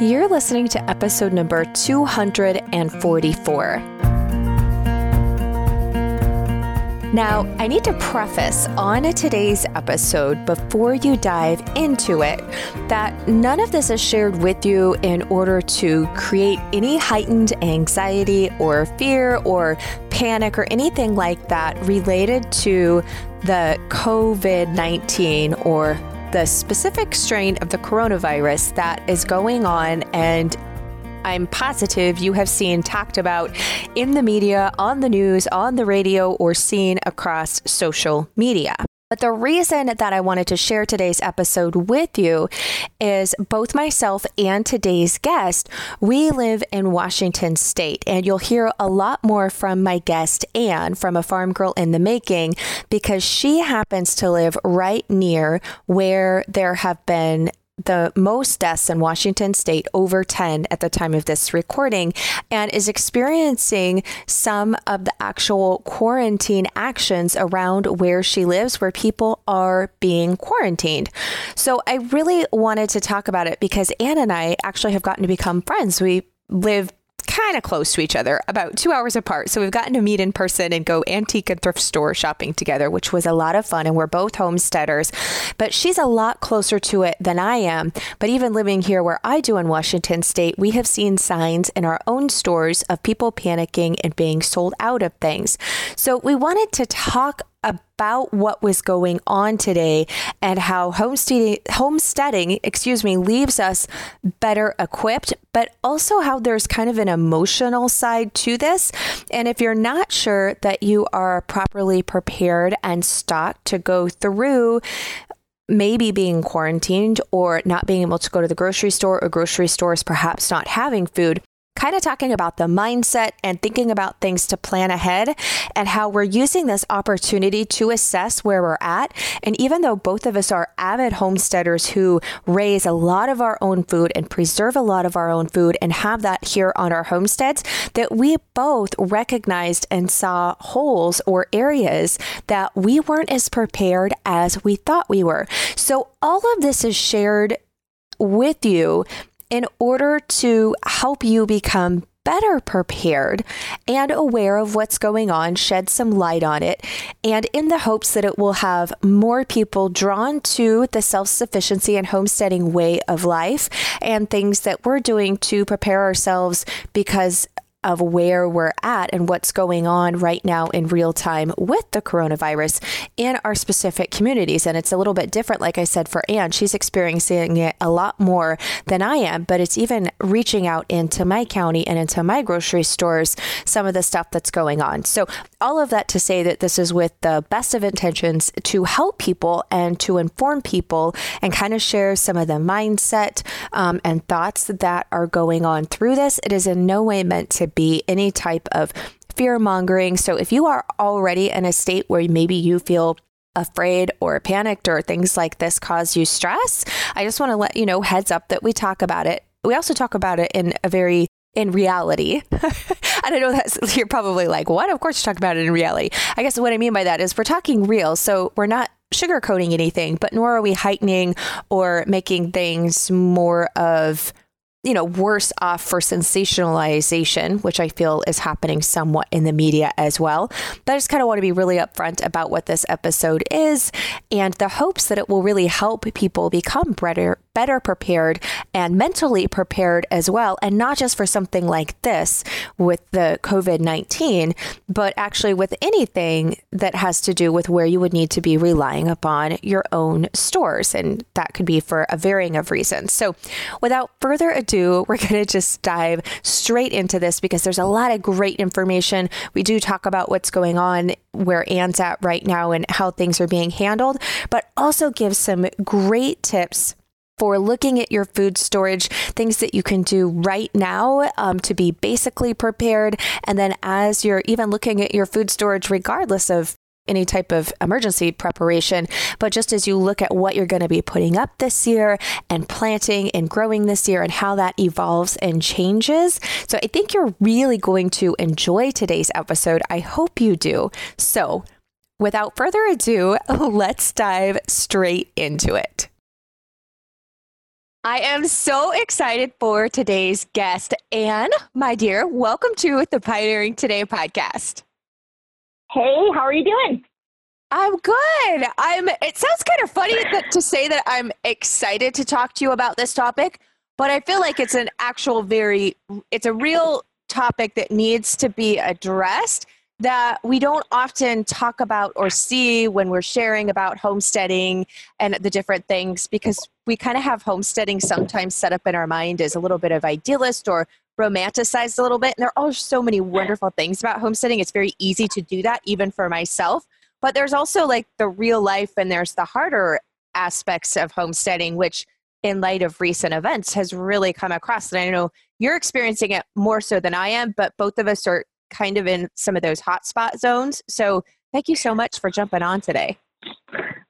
You're listening to episode number 244. Now, I need to preface on today's episode before you dive into it that none of this is shared with you in order to create any heightened anxiety or fear or panic or anything like that related to the COVID 19 or the specific strain of the coronavirus that is going on and I'm positive you have seen talked about in the media, on the news, on the radio, or seen across social media. But the reason that I wanted to share today's episode with you is both myself and today's guest, we live in Washington state, and you'll hear a lot more from my guest, Anne, from a farm girl in the making, because she happens to live right near where there have been the most deaths in Washington state, over 10 at the time of this recording, and is experiencing some of the actual quarantine actions around where she lives, where people are being quarantined. So I really wanted to talk about it because Anne and I actually have gotten to become friends. We live kind of close to each other, about two hours apart. So we've gotten to meet in person and go antique and thrift store shopping together, which was a lot of fun. And we're both homesteaders, but she's a lot closer to it than I am. But even living here where I do in Washington state, we have seen signs in our own stores of people panicking and being sold out of things. So we wanted to talk about what was going on today and how homesteading, homesteading, excuse me, leaves us better equipped, but also how there's kind of an emotional side to this. And if you're not sure that you are properly prepared and stocked to go through maybe being quarantined or not being able to go to the grocery store or grocery stores perhaps not having food, kind of talking about the mindset and thinking about things to plan ahead and how we're using this opportunity to assess where we're at. And even though both of us are avid homesteaders who raise a lot of our own food and preserve a lot of our own food and have that here on our homesteads, that we both recognized and saw holes or areas that we weren't as prepared as we thought we were. So all of this is shared with you in order to help you become better prepared and aware of what's going on, shed some light on it, and in the hopes that it will have more people drawn to the self sufficiency and homesteading way of life and things that we're doing to prepare ourselves because of where we're at and what's going on right now in real time with the coronavirus in our specific communities. And it's a little bit different, like I said, for Anne. She's experiencing it a lot more than I am, but it's even reaching out into my county and into my grocery stores, some of the stuff that's going on. So, all of that to say that this is with the best of intentions to help people and to inform people and kind of share some of the mindset um, and thoughts that are going on through this. It is in no way meant to be any type of fear mongering. So if you are already in a state where maybe you feel afraid or panicked or things like this cause you stress, I just want to let you know heads up that we talk about it. We also talk about it in a very in reality. I know that you're probably like, what? Of course, you talk about it in reality. I guess what I mean by that is we're talking real. So we're not sugarcoating anything, but nor are we heightening or making things more of you know, worse off for sensationalization, which I feel is happening somewhat in the media as well. But I just kind of want to be really upfront about what this episode is and the hopes that it will really help people become better, better prepared and mentally prepared as well. And not just for something like this with the COVID 19, but actually with anything that has to do with where you would need to be relying upon your own stores. And that could be for a varying of reasons. So without further ado, we're going to just dive straight into this because there's a lot of great information. We do talk about what's going on where Anne's at right now and how things are being handled, but also give some great tips for looking at your food storage, things that you can do right now um, to be basically prepared. And then as you're even looking at your food storage, regardless of any type of emergency preparation, but just as you look at what you're going to be putting up this year and planting and growing this year and how that evolves and changes. So I think you're really going to enjoy today's episode. I hope you do. So without further ado, let's dive straight into it. I am so excited for today's guest. Anne, my dear, welcome to the Pioneering Today podcast. Hey, how are you doing? I'm good. I'm it sounds kind of funny that, to say that I'm excited to talk to you about this topic, but I feel like it's an actual very it's a real topic that needs to be addressed that we don't often talk about or see when we're sharing about homesteading and the different things because we kind of have homesteading sometimes set up in our mind as a little bit of idealist or romanticized a little bit. And there are so many wonderful things about homesteading. It's very easy to do that, even for myself. But there's also like the real life and there's the harder aspects of homesteading, which in light of recent events has really come across. And I know you're experiencing it more so than I am, but both of us are kind of in some of those hotspot zones. So thank you so much for jumping on today.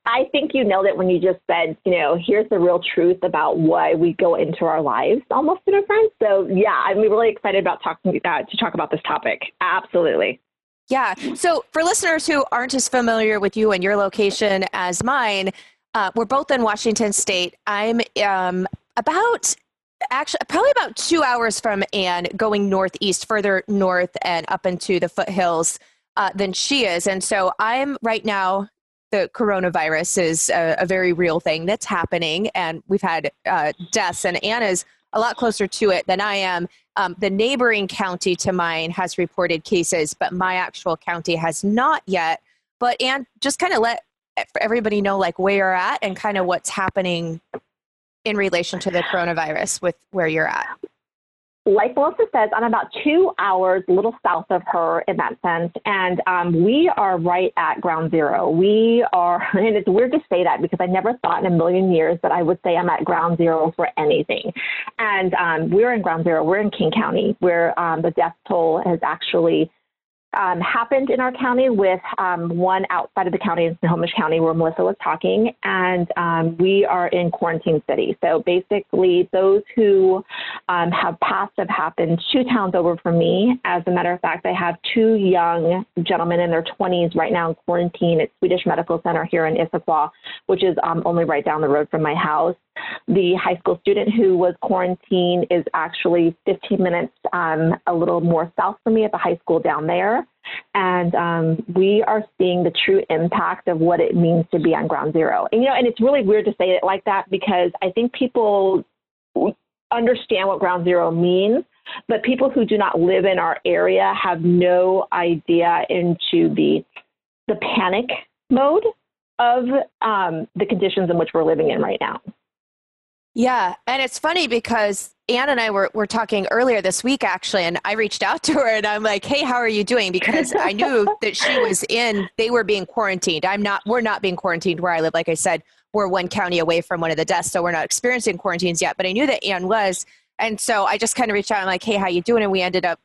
I think you nailed it when you just said, you know, here's the real truth about why we go into our lives almost in a friend. So yeah, I'm really excited about talking uh, to talk about this topic. Absolutely. Yeah. So for listeners who aren't as familiar with you and your location as mine, uh, we're both in Washington State. I'm um, about actually probably about two hours from Anne, going northeast, further north and up into the foothills uh, than she is. And so I'm right now. The coronavirus is a, a very real thing that's happening, and we've had uh, deaths. And Anne's a lot closer to it than I am. Um, the neighboring county to mine has reported cases, but my actual county has not yet. But Anne, just kind of let everybody know like where you're at and kind of what's happening in relation to the coronavirus with where you're at? Like Melissa says, I'm about two hours a little south of her in that sense. And um, we are right at ground zero. We are, and it's weird to say that because I never thought in a million years that I would say I'm at ground zero for anything. And um, we're in ground zero. We're in King County, where um, the death toll has actually um, happened in our county with um, one outside of the county in Snohomish County where Melissa was talking, and um, we are in quarantine city. So basically, those who um, have passed have happened two towns over from me. As a matter of fact, I have two young gentlemen in their 20s right now in quarantine at Swedish Medical Center here in Issaquah, which is um, only right down the road from my house. The high school student who was quarantined is actually 15 minutes um, a little more south from me at the high school down there. And um, we are seeing the true impact of what it means to be on ground zero. And, you know, and it's really weird to say it like that because I think people understand what ground zero means, but people who do not live in our area have no idea into the the panic mode of um, the conditions in which we're living in right now. Yeah, and it's funny because Anne and I were, were talking earlier this week, actually, and I reached out to her and I'm like, hey, how are you doing? Because I knew that she was in, they were being quarantined. I'm not, we're not being quarantined where I live. Like I said, we're one county away from one of the deaths, so we're not experiencing quarantines yet, but I knew that Anne was. And so I just kind of reached out and like, hey, how you doing? And we ended up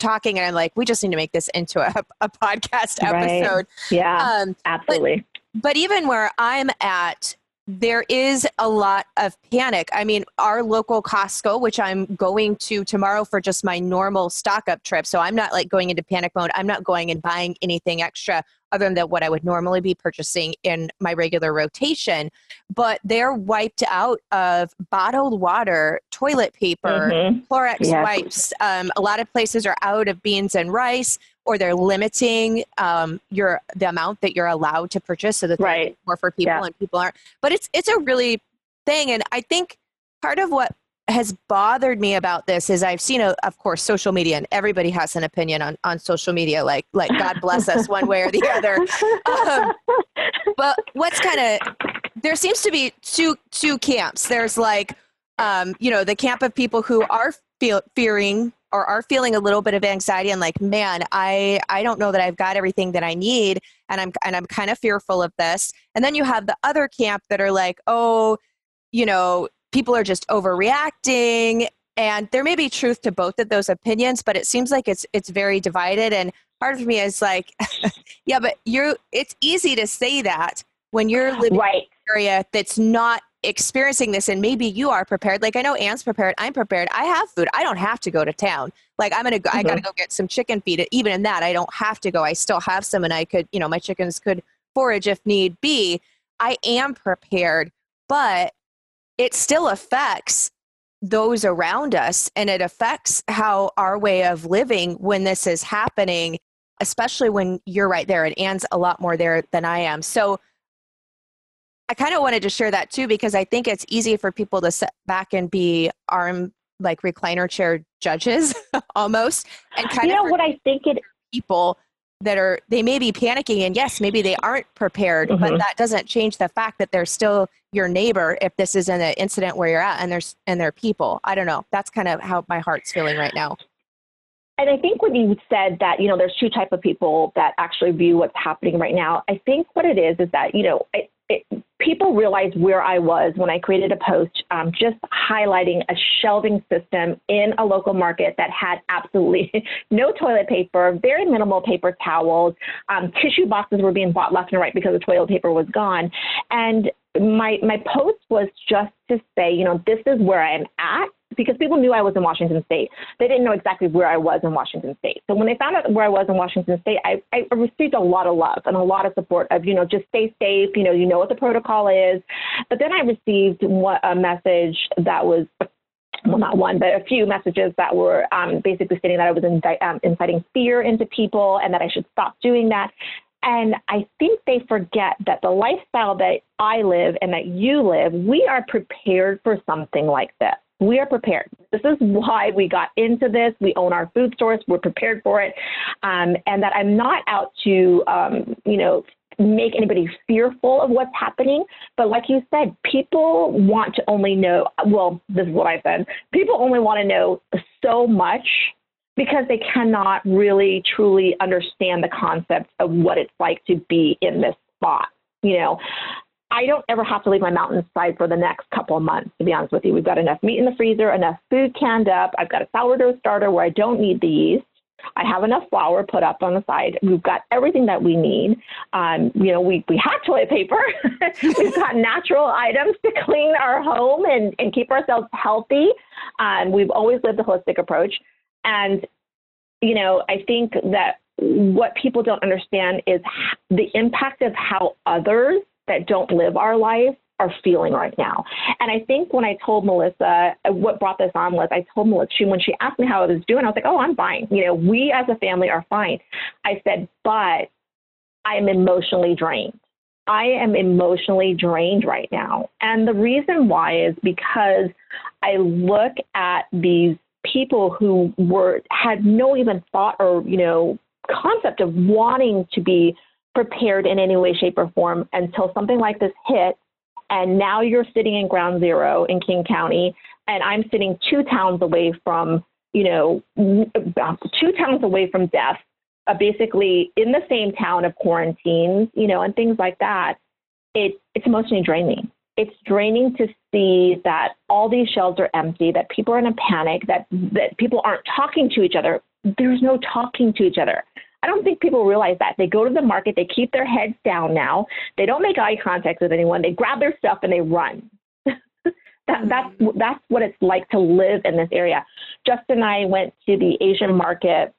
talking and I'm like, we just need to make this into a, a podcast episode. Right. Yeah, um, absolutely. But, but even where I'm at, there is a lot of panic. I mean, our local Costco, which I'm going to tomorrow for just my normal stock up trip. So I'm not like going into panic mode. I'm not going and buying anything extra other than what I would normally be purchasing in my regular rotation. But they're wiped out of bottled water, toilet paper, mm-hmm. Clorox yes. wipes. Um, a lot of places are out of beans and rice or they're limiting um, your the amount that you're allowed to purchase so that right. more for people yeah. and people aren't. But it's it's a really thing, and I think part of what has bothered me about this is I've seen, a, of course, social media, and everybody has an opinion on, on social media. Like, like God bless us, one way or the other. Um, but what's kind of there seems to be two two camps. There's like, um, you know, the camp of people who are feel, fearing or are feeling a little bit of anxiety and like man i i don't know that i've got everything that i need and i'm and i'm kind of fearful of this. And then you have the other camp that are like oh you know people are just overreacting. And there may be truth to both of those opinions but it seems like it's it's very divided. And part of me is like yeah but you're it's easy to say that when you're living right. in an area that's not experiencing this and maybe you are prepared like i know anne's prepared i'm prepared i have food i don't have to go to town like i'm gonna go mm-hmm. i gotta mm-hmm. go get some chicken feed even in that i don't have to go i still have some and i could you know my chickens could forage if need be i am prepared but it still affects those around us and it affects how our way of living when this is happening especially when you're right there and Anne's a lot more there than I am. So I kind of wanted to share that too because I think it's easy for people to sit back and be arm like recliner chair judges almost and kind you of know what I think it people that are they may be panicking and yes maybe they aren't prepared mm-hmm. but that doesn't change the fact that they're still your neighbor if this is an incident where you're at and there's and they're people i don't know that's kind of how my heart's feeling right now and I think when you said that, you know, there's two type of people that actually view what's happening right now. I think what it is is that, you know, it, it, people realized where I was when I created a post um, just highlighting a shelving system in a local market that had absolutely no toilet paper, very minimal paper towels, um, tissue boxes were being bought left and right because the toilet paper was gone. And my my post was just to say, you know, this is where I'm at because people knew I was in Washington State. They didn't know exactly where I was in Washington State. So when they found out where I was in Washington State, I, I received a lot of love and a lot of support of, you know, just stay safe. You know, you know what the protocol is. But then I received what a message that was well, not one, but a few messages that were um, basically stating that I was um, inciting fear into people and that I should stop doing that. And I think they forget that the lifestyle that I live and that you live, we are prepared for something like this. We are prepared. This is why we got into this. We own our food stores. We're prepared for it. Um, and that I'm not out to, um, you know, make anybody fearful of what's happening. But like you said, people want to only know, well, this is what I said. People only want to know so much because they cannot really truly understand the concept of what it's like to be in this spot. You know, I don't ever have to leave my mountainside for the next couple of months, to be honest with you. We've got enough meat in the freezer, enough food canned up. I've got a sourdough starter where I don't need the yeast. I have enough flour put up on the side. We've got everything that we need. Um, you know, we, we have toilet paper. We've got natural items to clean our home and, and keep ourselves healthy. Um, we've always lived a holistic approach. And, you know, I think that what people don't understand is the impact of how others that don't live our life are feeling right now. And I think when I told Melissa what brought this on was I told Melissa when she asked me how I was doing, I was like, oh, I'm fine. You know, we as a family are fine. I said, but I am emotionally drained. I am emotionally drained right now. And the reason why is because I look at these people who were had no even thought or, you know, concept of wanting to be prepared in any way, shape, or form until something like this hit. And now you're sitting in ground zero in King County, and I'm sitting two towns away from, you know, two towns away from death, uh, basically in the same town of quarantines, you know, and things like that. It, it's emotionally draining. It's draining to see that all these shelves are empty, that people are in a panic, that, that people aren't talking to each other. There's no talking to each other. I don't think people realize that. They go to the market, they keep their heads down now. They don't make eye contact with anyone. They grab their stuff and they run. that, that's that's what it's like to live in this area. Justin and I went to the Asian market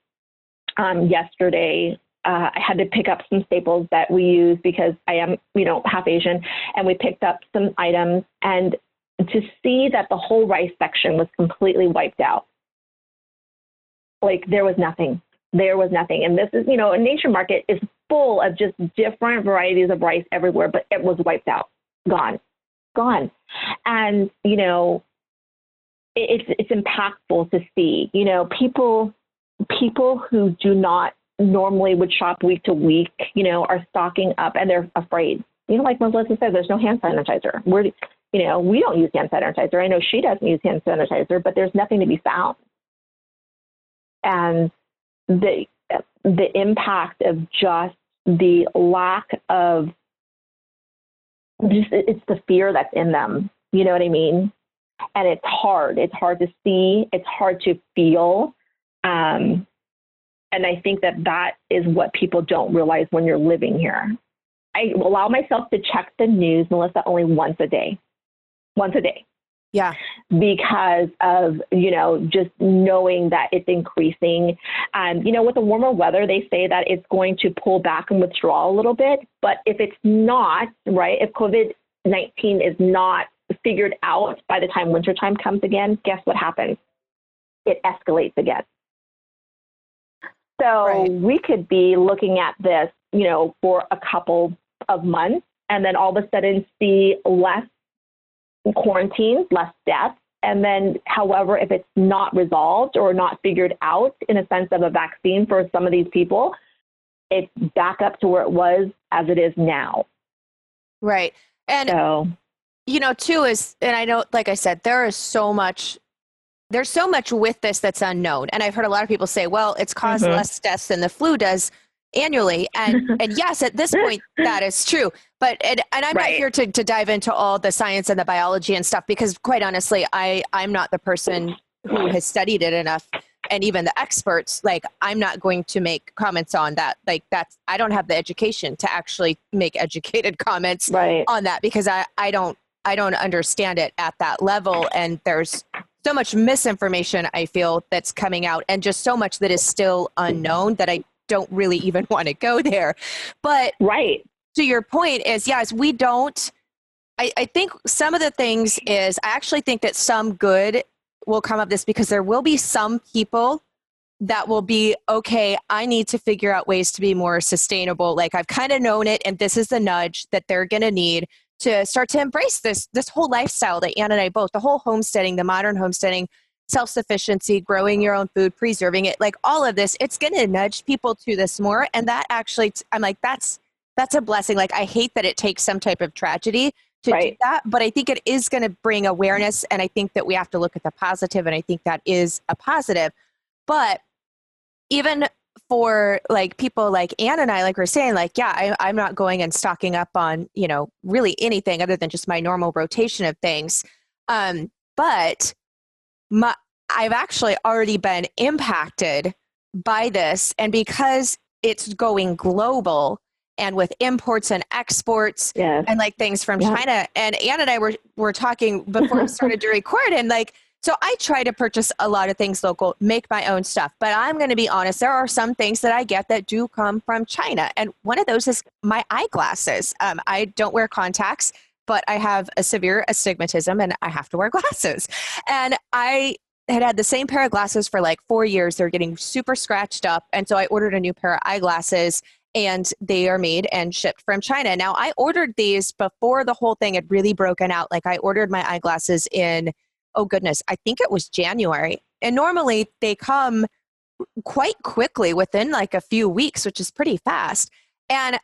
um, yesterday. Uh, I had to pick up some staples that we use because I am, you know, half Asian, and we picked up some items. And to see that the whole rice section was completely wiped out, like there was nothing there was nothing. And this is, you know, a nature market is full of just different varieties of rice everywhere, but it was wiped out, gone, gone. And, you know, it, it's, it's impactful to see, you know, people, people who do not normally would shop week to week, you know, are stocking up and they're afraid. You know, like Melissa said, there's no hand sanitizer. We're, you know, we don't use hand sanitizer. I know she doesn't use hand sanitizer, but there's nothing to be found. And the the impact of just the lack of just it's the fear that's in them. You know what I mean? And it's hard. It's hard to see. It's hard to feel. Um, and I think that that is what people don't realize when you're living here. I allow myself to check the news, Melissa, only once a day. Once a day. Yeah. Because of, you know, just knowing that it's increasing. Um, you know, with the warmer weather, they say that it's going to pull back and withdraw a little bit. But if it's not, right, if COVID 19 is not figured out by the time wintertime comes again, guess what happens? It escalates again. So right. we could be looking at this, you know, for a couple of months and then all of a sudden see less quarantines, less deaths. And then, however, if it's not resolved or not figured out in a sense of a vaccine for some of these people, it's back up to where it was as it is now. Right. And, so, you know, too, is, and I know, like I said, there is so much there's so much with this that's unknown. And I've heard a lot of people say, well, it's caused mm-hmm. less deaths than the flu does annually. And and yes, at this point that is true. But and, and I'm right. not here to, to dive into all the science and the biology and stuff because quite honestly, I, I'm not the person who has studied it enough and even the experts like i'm not going to make comments on that like that's i don't have the education to actually make educated comments right. on that because i i don't i don't understand it at that level and there's so much misinformation I feel that's coming out and just so much that is still unknown that I don't really even want to go there. But right. To your point is yes, we don't I, I think some of the things is I actually think that some good will come of this because there will be some people that will be okay i need to figure out ways to be more sustainable like i've kind of known it and this is the nudge that they're going to need to start to embrace this this whole lifestyle that Anne and I both the whole homesteading, the modern homesteading, self sufficiency, growing your own food, preserving it, like all of this, it's going to nudge people to this more. And that actually, I'm like, that's that's a blessing. Like I hate that it takes some type of tragedy to right. do that, but I think it is going to bring awareness, and I think that we have to look at the positive, and I think that is a positive. But even for like people like Anne and I, like we're saying, like, yeah, I, I'm not going and stocking up on, you know, really anything other than just my normal rotation of things. Um, but my, I've actually already been impacted by this. And because it's going global and with imports and exports yes. and like things from yeah. China, and Anne and I were, were talking before we started to record, and like, so I try to purchase a lot of things local, make my own stuff. But I'm going to be honest, there are some things that I get that do come from China. And one of those is my eyeglasses. Um, I don't wear contacts, but I have a severe astigmatism and I have to wear glasses. And I had had the same pair of glasses for like four years. They're getting super scratched up. And so I ordered a new pair of eyeglasses and they are made and shipped from China. Now, I ordered these before the whole thing had really broken out. Like, I ordered my eyeglasses in oh goodness, I think it was January. And normally they come quite quickly within like a few weeks, which is pretty fast. And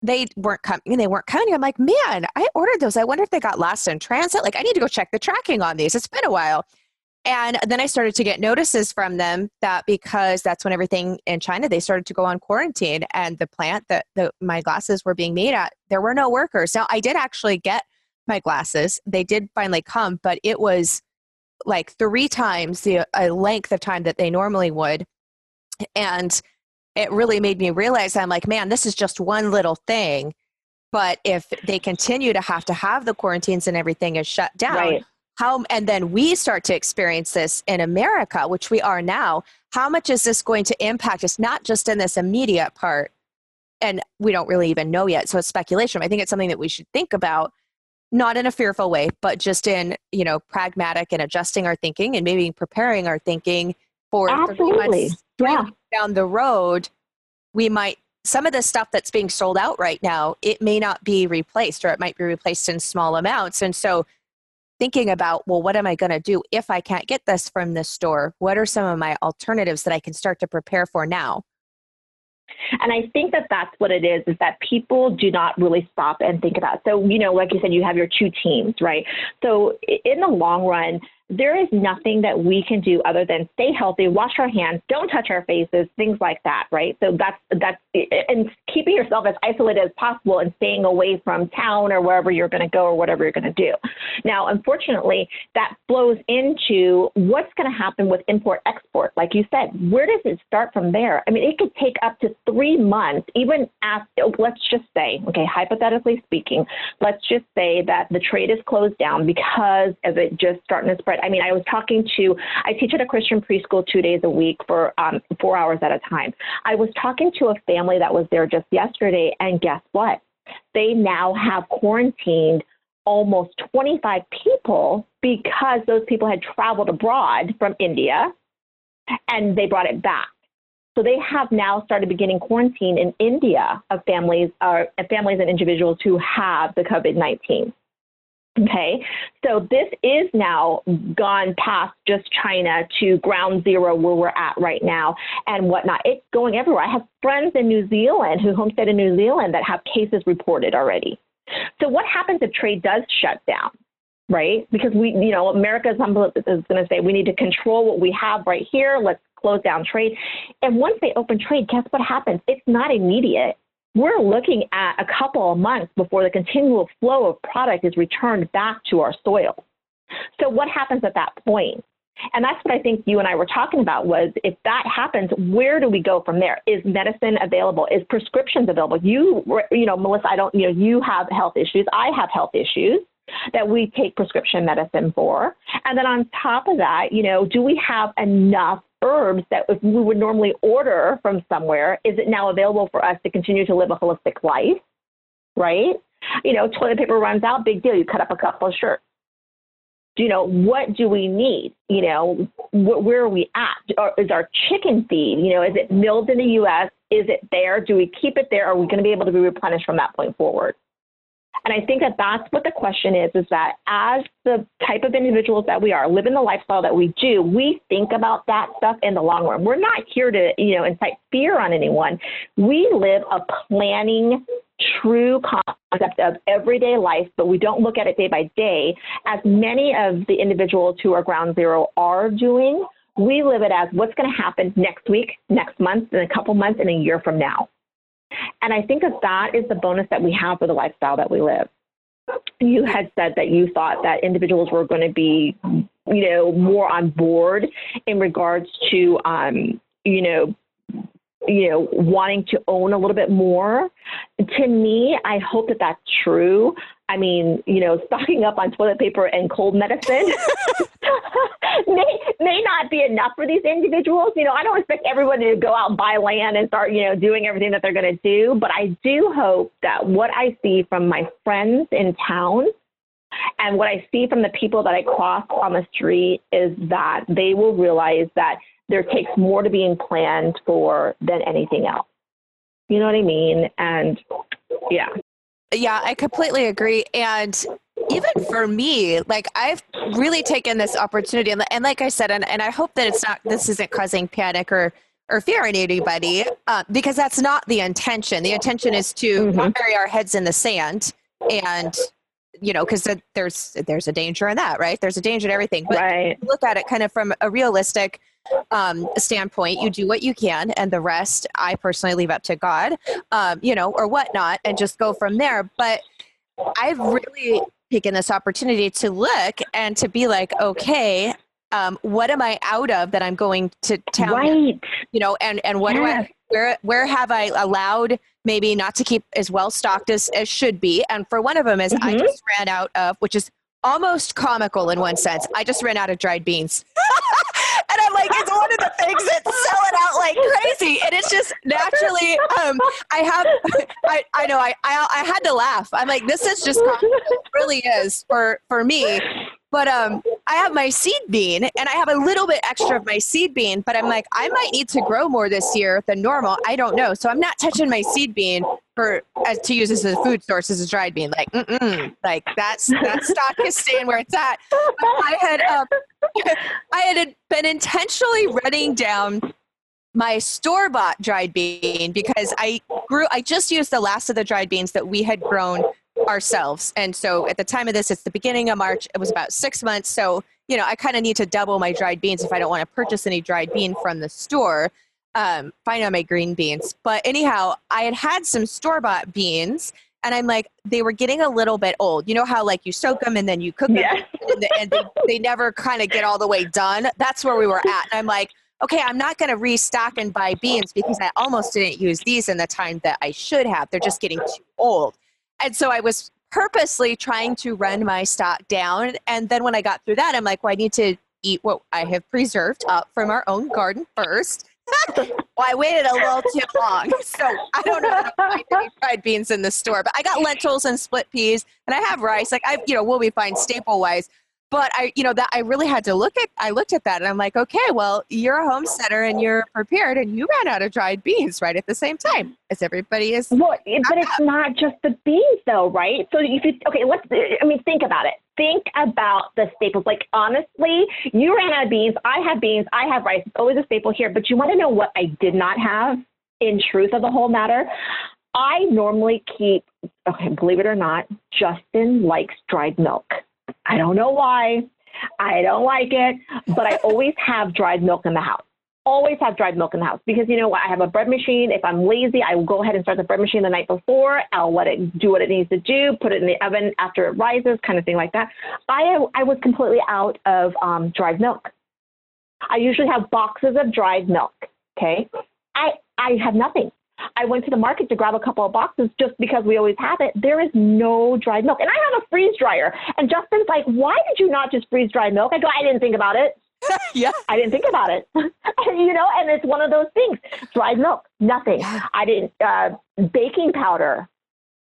they weren't coming they weren't coming i'm like man i ordered those i wonder if they got lost in transit like i need to go check the tracking on these it's been a while and then i started to get notices from them that because that's when everything in china they started to go on quarantine and the plant that the, my glasses were being made at there were no workers now i did actually get my glasses. They did finally come, but it was like three times the uh, length of time that they normally would. And it really made me realize I'm like, man, this is just one little thing. But if they continue to have to have the quarantines and everything is shut down, right. how and then we start to experience this in America, which we are now, how much is this going to impact us not just in this immediate part? And we don't really even know yet. So it's speculation. I think it's something that we should think about not in a fearful way, but just in, you know, pragmatic and adjusting our thinking and maybe preparing our thinking for Absolutely. Months, yeah. down the road, we might some of the stuff that's being sold out right now, it may not be replaced or it might be replaced in small amounts. And so thinking about, well, what am I going to do if I can't get this from this store? What are some of my alternatives that I can start to prepare for now? And I think that that's what it is, is that people do not really stop and think about. So, you know, like you said, you have your two teams, right? So in the long run, there is nothing that we can do other than stay healthy, wash our hands, don't touch our faces, things like that, right? So that's that's and keeping yourself as isolated as possible and staying away from town or wherever you're going to go or whatever you're going to do. Now, unfortunately, that flows into what's going to happen with import export. Like you said, where does it start from there? I mean, it could take up to three months, even as let's just say, okay, hypothetically speaking, let's just say that the trade is closed down because of it just starting to spread I mean, I was talking to, I teach at a Christian preschool two days a week for um, four hours at a time. I was talking to a family that was there just yesterday, and guess what? They now have quarantined almost 25 people because those people had traveled abroad from India and they brought it back. So they have now started beginning quarantine in India of families, uh, families and individuals who have the COVID 19. Okay, so this is now gone past just China to ground zero where we're at right now and whatnot. It's going everywhere. I have friends in New Zealand who homestead in New Zealand that have cases reported already. So what happens if trade does shut down? Right? Because we, you know, America is going to say we need to control what we have right here. Let's close down trade. And once they open trade, guess what happens? It's not immediate we're looking at a couple of months before the continual flow of product is returned back to our soil. So what happens at that point? And that's what I think you and I were talking about was if that happens, where do we go from there? Is medicine available? Is prescriptions available? You, you know, Melissa, I don't, you know, you have health issues. I have health issues that we take prescription medicine for. And then on top of that, you know, do we have enough herbs that if we would normally order from somewhere, is it now available for us to continue to live a holistic life? Right? You know, toilet paper runs out, big deal. You cut up a couple of shirts. You know, what do we need? You know, wh- where are we at? Is our chicken feed, you know, is it milled in the U.S.? Is it there? Do we keep it there? Are we going to be able to be replenished from that point forward? And I think that that's what the question is, is that as the type of individuals that we are, living the lifestyle that we do, we think about that stuff in the long run. We're not here to, you know, incite fear on anyone. We live a planning true concept of everyday life, but we don't look at it day by day, as many of the individuals who are ground zero are doing. We live it as what's going to happen next week, next month, in a couple months, and a year from now. And I think that that is the bonus that we have for the lifestyle that we live. You had said that you thought that individuals were going to be, you know, more on board in regards to, um, you know, you know, wanting to own a little bit more. To me, I hope that that's true. I mean, you know, stocking up on toilet paper and cold medicine may may not be enough for these individuals. You know, I don't expect everyone to go out and buy land and start, you know, doing everything that they're going to do, but I do hope that what I see from my friends in town and what I see from the people that I cross on the street is that they will realize that there takes more to being planned for than anything else. You know what I mean? And yeah. Yeah, I completely agree. And even for me, like I've really taken this opportunity, and, and like I said, and, and I hope that it's not, this isn't causing panic or or fear in anybody, uh, because that's not the intention. The intention is to mm-hmm. bury our heads in the sand, and you know, because there's there's a danger in that, right? There's a danger in everything. But right. look at it kind of from a realistic um, standpoint. You do what you can, and the rest, I personally leave up to God, um, you know, or whatnot, and just go from there. But I've really taken this opportunity to look and to be like, okay, um, what am I out of that I'm going to town? Right. You know, and and what yes. do I where where have I allowed maybe not to keep as well stocked as, as should be? And for one of them is mm-hmm. I just ran out of, which is almost comical in one sense. I just ran out of dried beans. and I'm like, it's one of the things that's selling out like crazy. And it's just naturally, um, I have, I, I know, I, I, I had to laugh. I'm like, this is just, it really is for, for me. But um, I have my seed bean and I have a little bit extra of my seed bean, but I'm like, I might need to grow more this year than normal. I don't know. So I'm not touching my seed bean for as to use as a food source as a dried bean. Like, mm-mm, like that's that stock is staying where it's at. I had um, I had been intentionally running down my store bought dried bean because I grew I just used the last of the dried beans that we had grown ourselves. And so at the time of this, it's the beginning of March. It was about six months. So, you know, I kind of need to double my dried beans if I don't want to purchase any dried bean from the store. Um, find out my green beans. But anyhow, I had had some store bought beans and I'm like, they were getting a little bit old. You know how like you soak them and then you cook them yeah. and, the, and they, they never kind of get all the way done. That's where we were at. And I'm like, okay, I'm not going to restock and buy beans because I almost didn't use these in the time that I should have. They're just getting too old. And so I was purposely trying to run my stock down. And then when I got through that, I'm like, well, I need to eat what I have preserved up from our own garden first. Well, I waited a little too long, so I don't know to find fried beans in the store. But I got lentils and split peas, and I have rice. Like I, you know, we'll be fine staple wise. But I, you know, that I really had to look at. I looked at that, and I'm like, okay, well, you're a homesteader and you're prepared, and you ran out of dried beans right at the same time as everybody is. Well, but it's not just the beans, though, right? So if you okay, let's. I mean, think about it think about the staples. Like, honestly, you ran out of beans. I have beans. I have rice. It's always a staple here. But you want to know what I did not have in truth of the whole matter? I normally keep, okay, believe it or not, Justin likes dried milk. I don't know why. I don't like it, but I always have dried milk in the house always have dried milk in the house because you know what? I have a bread machine. If I'm lazy, I will go ahead and start the bread machine the night before. I'll let it do what it needs to do, put it in the oven after it rises, kind of thing like that. I I was completely out of um, dried milk. I usually have boxes of dried milk. Okay, I I have nothing. I went to the market to grab a couple of boxes just because we always have it. There is no dried milk. And I have a freeze dryer. And Justin's like, why did you not just freeze dry milk? I go, I didn't think about it. yeah. I didn't think about it. you know, and it's one of those things. Dried milk, nothing. I didn't, uh, baking powder.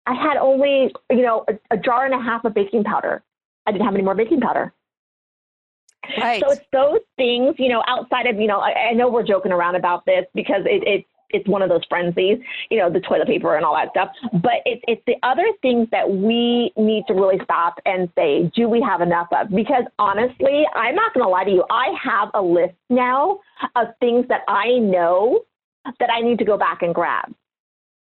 I had only, you know, a, a, jar and a half of baking powder. I didn't have any more baking powder. Right. So it's those things, you know, outside of, you know, I, I know we're joking around about this because it, it's it's one of those frenzies, you know, the toilet paper and all that stuff. But it's it's the other things that we need to really stop and say, do we have enough of? Because honestly, I'm not going to lie to you. I have a list now of things that I know that I need to go back and grab.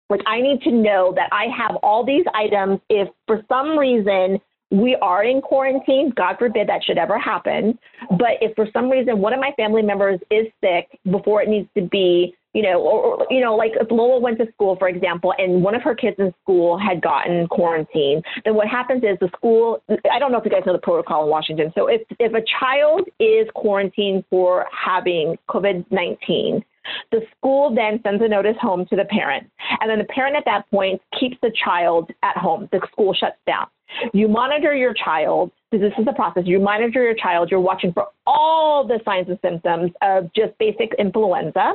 Like I need to know that I have all these items. If for some reason we are in quarantine, God forbid that should ever happen. But if for some reason one of my family members is sick before it needs to be you know, or, you know, like if Lola went to school, for example, and one of her kids in school had gotten quarantined, then what happens is the school. I don't know if you guys know the protocol in Washington. So if if a child is quarantined for having COVID nineteen, the school then sends a notice home to the parent, and then the parent at that point keeps the child at home. The school shuts down. You monitor your child. This is the process. You monitor your child. You're watching for all the signs and symptoms of just basic influenza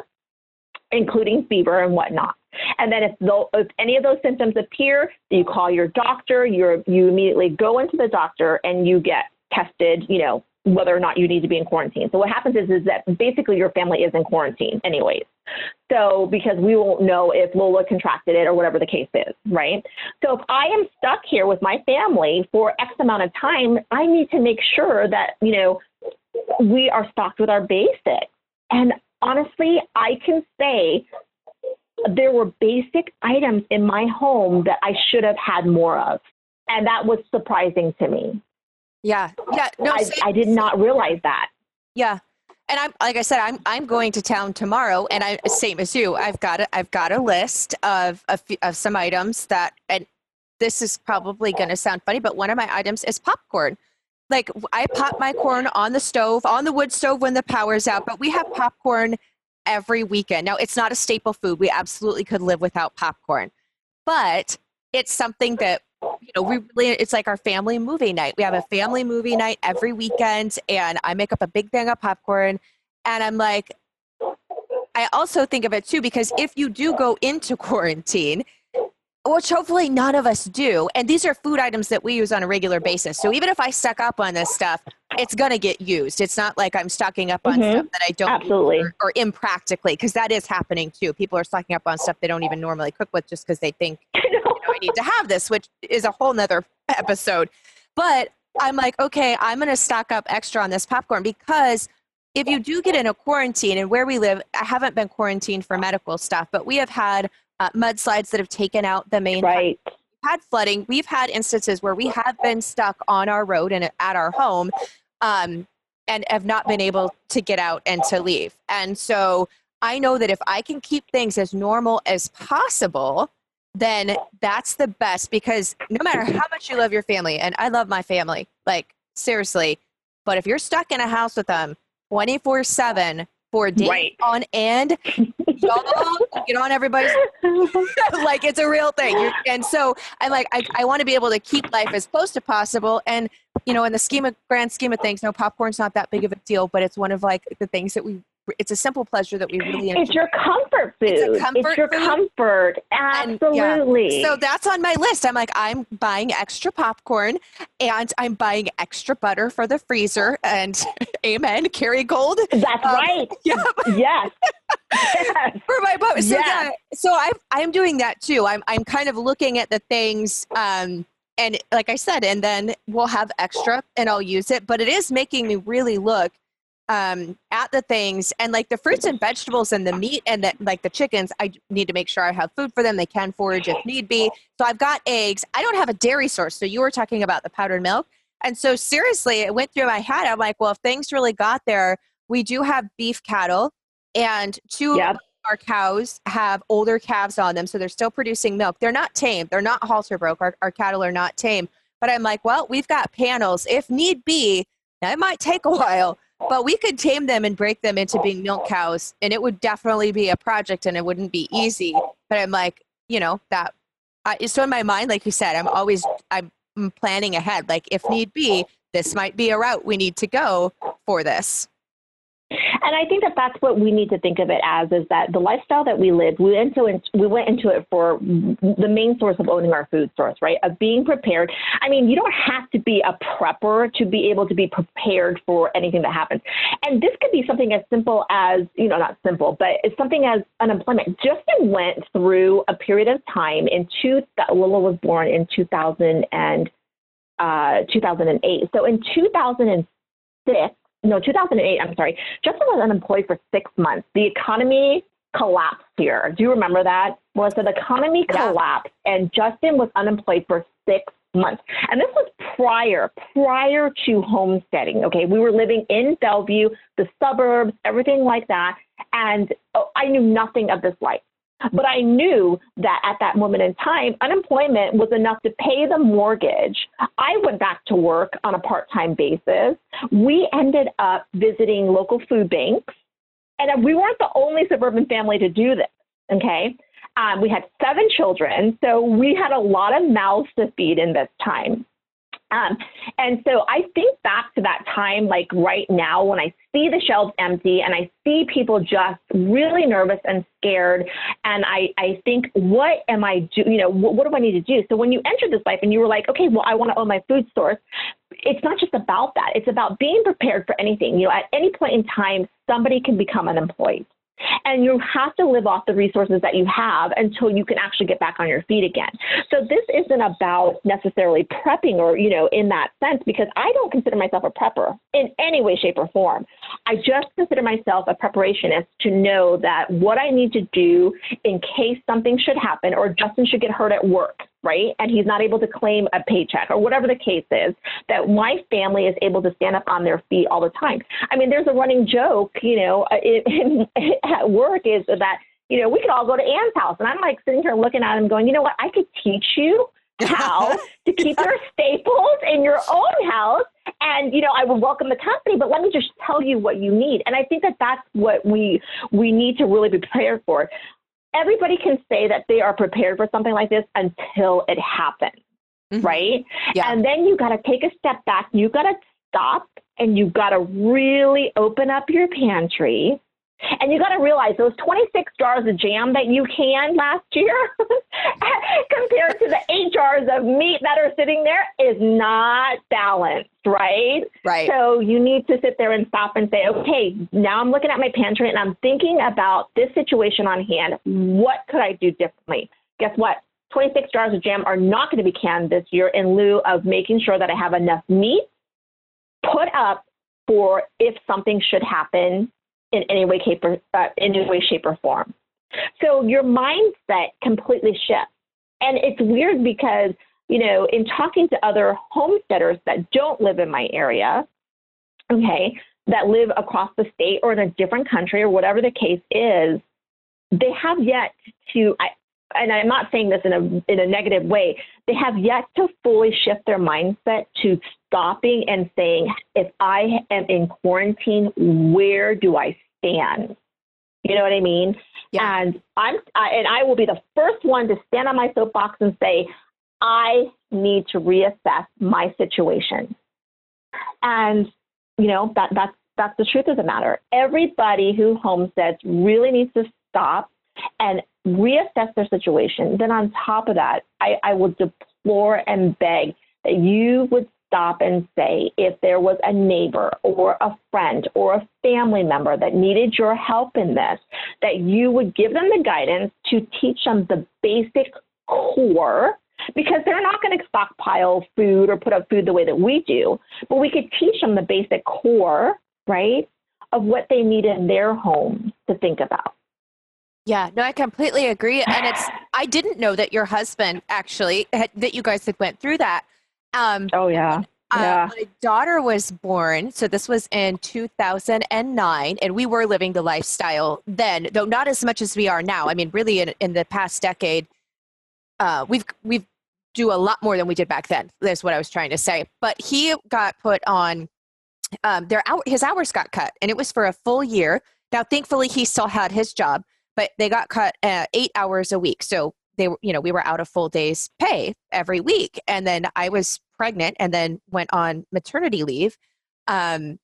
including fever and whatnot. And then if, if any of those symptoms appear, you call your doctor. you you immediately go into the doctor and you get tested. You know whether or not you need to be in quarantine. So what happens is is that basically your family is in quarantine anyways. So because we won't know if Lola contracted it or whatever the case is, right? So if I am stuck here with my family for X amount of time, I need to make sure that you know we are stocked with our basics. And honestly, I can say there were basic items in my home that I should have had more of. And that was surprising to me. Yeah. Yeah. No, I, I did not realize that. Yeah. And I'm like I said, I'm I'm going to town tomorrow, and I same as you. I've got a, I've got a list of of, of some items that, and this is probably going to sound funny, but one of my items is popcorn like I pop my corn on the stove, on the wood stove when the power's out, but we have popcorn every weekend. Now, it's not a staple food. We absolutely could live without popcorn, but it's something that you know we really it's like our family movie night. We have a family movie night every weekend and I make up a big thing of popcorn and I'm like I also think of it too because if you do go into quarantine, which hopefully none of us do. And these are food items that we use on a regular basis. So even if I stuck up on this stuff, it's going to get used. It's not like I'm stocking up on mm-hmm. stuff that I don't Absolutely. Or, or, impractically, because that is happening too. People are stocking up on stuff they don't even normally cook with just because they think you know, I need to have this, which is a whole nother episode. But I'm like, okay, I'm going to stock up extra on this popcorn because if you do get in a quarantine and where we live, I haven't been quarantined for medical stuff, but we have had uh, mudslides that have taken out the main. Right. We've had flooding. We've had instances where we have been stuck on our road and at our home, um, and have not been able to get out and to leave. And so I know that if I can keep things as normal as possible, then that's the best because no matter how much you love your family, and I love my family, like seriously, but if you're stuck in a house with them 24 7 for days right. on end, y'all get on everybody's like it's a real thing. And so I'm like, I, I want to be able to keep life as close to possible. And you know, in the scheme of grand scheme of things, no popcorn's not that big of a deal, but it's one of like the things that we it's a simple pleasure that we really enjoy. It's your comfort food. It's, a comfort it's your food. comfort. Absolutely. And, yeah. So that's on my list. I'm like, I'm buying extra popcorn and I'm buying extra butter for the freezer. And amen, Kerrygold. That's um, right. Yeah. Yes. yes. For my boat. So yes. yeah. So I'm I'm doing that too. I'm I'm kind of looking at the things um and like I said, and then we'll have extra and I'll use it. But it is making me really look um, at the things and like the fruits and vegetables and the meat and the, like the chickens. I need to make sure I have food for them. They can forage if need be. So I've got eggs. I don't have a dairy source. So you were talking about the powdered milk. And so seriously, it went through my head. I'm like, well, if things really got there, we do have beef cattle and two yep our cows have older calves on them, so they're still producing milk. They're not tame. They're not halter broke. Our, our cattle are not tame. But I'm like, well, we've got panels. If need be, now it might take a while, but we could tame them and break them into being milk cows. And it would definitely be a project and it wouldn't be easy. But I'm like, you know, that so in my mind, like you said, I'm always, I'm mm, planning ahead. Like if need be, this might be a route we need to go for this. And I think that that's what we need to think of it as is that the lifestyle that we live, we went into we went into it for the main source of owning our food source, right? Of being prepared. I mean, you don't have to be a prepper to be able to be prepared for anything that happens. And this could be something as simple as, you know, not simple, but it's something as unemployment. Justin went through a period of time in two that Lila was born in 2000 and uh, 2008. So in 2006, no, 2008, I'm sorry, Justin was unemployed for six months. The economy collapsed here. Do you remember that? Was the economy collapsed and Justin was unemployed for six months. And this was prior, prior to homesteading. Okay. We were living in Bellevue, the suburbs, everything like that. And oh, I knew nothing of this life. But I knew that at that moment in time, unemployment was enough to pay the mortgage. I went back to work on a part time basis. We ended up visiting local food banks, and we weren't the only suburban family to do this. Okay. Um, we had seven children, so we had a lot of mouths to feed in this time. Um, and so I think back time, like right now, when I see the shelves empty and I see people just really nervous and scared, and I, I think, what am I do? You know, what, what do I need to do? So when you enter this life and you were like, okay, well, I want to own my food source, it's not just about that. It's about being prepared for anything. You know, at any point in time, somebody can become unemployed. And you have to live off the resources that you have until you can actually get back on your feet again. So this isn't about necessarily prepping or, you know, in that sense, because I don't consider myself a prepper in any way, shape, or form. I just consider myself a preparationist to know that what I need to do in case something should happen or Justin should get hurt at work right? And he's not able to claim a paycheck or whatever the case is, that my family is able to stand up on their feet all the time. I mean, there's a running joke, you know, uh, in, in, at work is that, you know, we could all go to Anne's house. And I'm like sitting here looking at him going, you know what? I could teach you how to keep your staples in your own house and you know i would welcome the company but let me just tell you what you need and i think that that's what we we need to really be prepared for everybody can say that they are prepared for something like this until it happens, mm-hmm. right? Yeah. And then you got to take a step back. You got to stop and you got to really open up your pantry and you got to realize those 26 jars of jam that you canned last year compared to the eight jars of meat that are sitting there is not balanced, right? Right. So you need to sit there and stop and say, okay, now I'm looking at my pantry and I'm thinking about this situation on hand. What could I do differently? Guess what? 26 jars of jam are not going to be canned this year in lieu of making sure that I have enough meat put up for if something should happen in any way, shape, or, uh, any way, shape, or form. So your mindset completely shifts. And it's weird because, you know, in talking to other homesteaders that don't live in my area, okay, that live across the state or in a different country or whatever the case is, they have yet to, I, and I'm not saying this in a in a negative way, they have yet to fully shift their mindset to stopping and saying, if I am in quarantine, where do I stand? You know what I mean? Yeah. And I'm I, and I will be the first one to stand on my soapbox and say, I need to reassess my situation. And you know that that's that's the truth of the matter. Everybody who homesteads really needs to stop and reassess their situation. Then on top of that, I, I will deplore and beg that you would stop and say if there was a neighbor or a friend or a family member that needed your help in this, that you would give them the guidance to teach them the basic core because they're not going to stockpile food or put up food the way that we do, but we could teach them the basic core, right, of what they need in their homes to think about. Yeah, no, I completely agree. And it's, I didn't know that your husband actually, had, that you guys had went through that. Um, oh, yeah. Uh, yeah. my daughter was born, so this was in 2009, and we were living the lifestyle then, though not as much as we are now. I mean, really, in, in the past decade, uh, we've we've do a lot more than we did back then. That's what I was trying to say. But he got put on um, their his hours got cut, and it was for a full year. Now, thankfully, he still had his job, but they got cut uh, eight hours a week. So they, you know, we were out a full day's pay every week, and then I was pregnant, and then went on maternity leave. Um,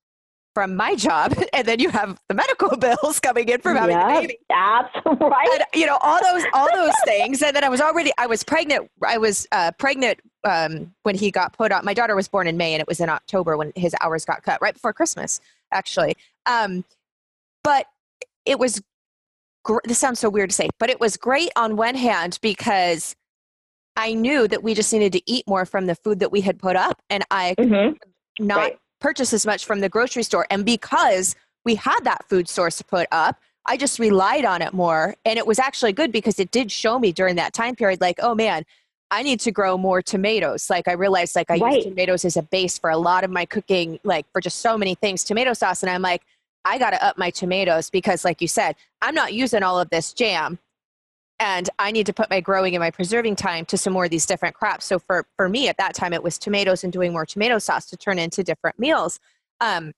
from my job, and then you have the medical bills coming in from having yep, a baby. That's right. And, you know all those all those things, and then I was already I was pregnant. I was uh, pregnant um, when he got put on. My daughter was born in May, and it was in October when his hours got cut, right before Christmas, actually. Um, but it was. Gr- this sounds so weird to say, but it was great on one hand because I knew that we just needed to eat more from the food that we had put up, and I mm-hmm. not right purchase as much from the grocery store. And because we had that food source to put up, I just relied on it more. And it was actually good because it did show me during that time period, like, oh man, I need to grow more tomatoes. Like I realized like I right. use tomatoes as a base for a lot of my cooking, like for just so many things, tomato sauce. And I'm like, I got to up my tomatoes because like you said, I'm not using all of this jam and I need to put my growing and my preserving time to some more of these different crops. So for for me at that time, it was tomatoes and doing more tomato sauce to turn into different meals. Um,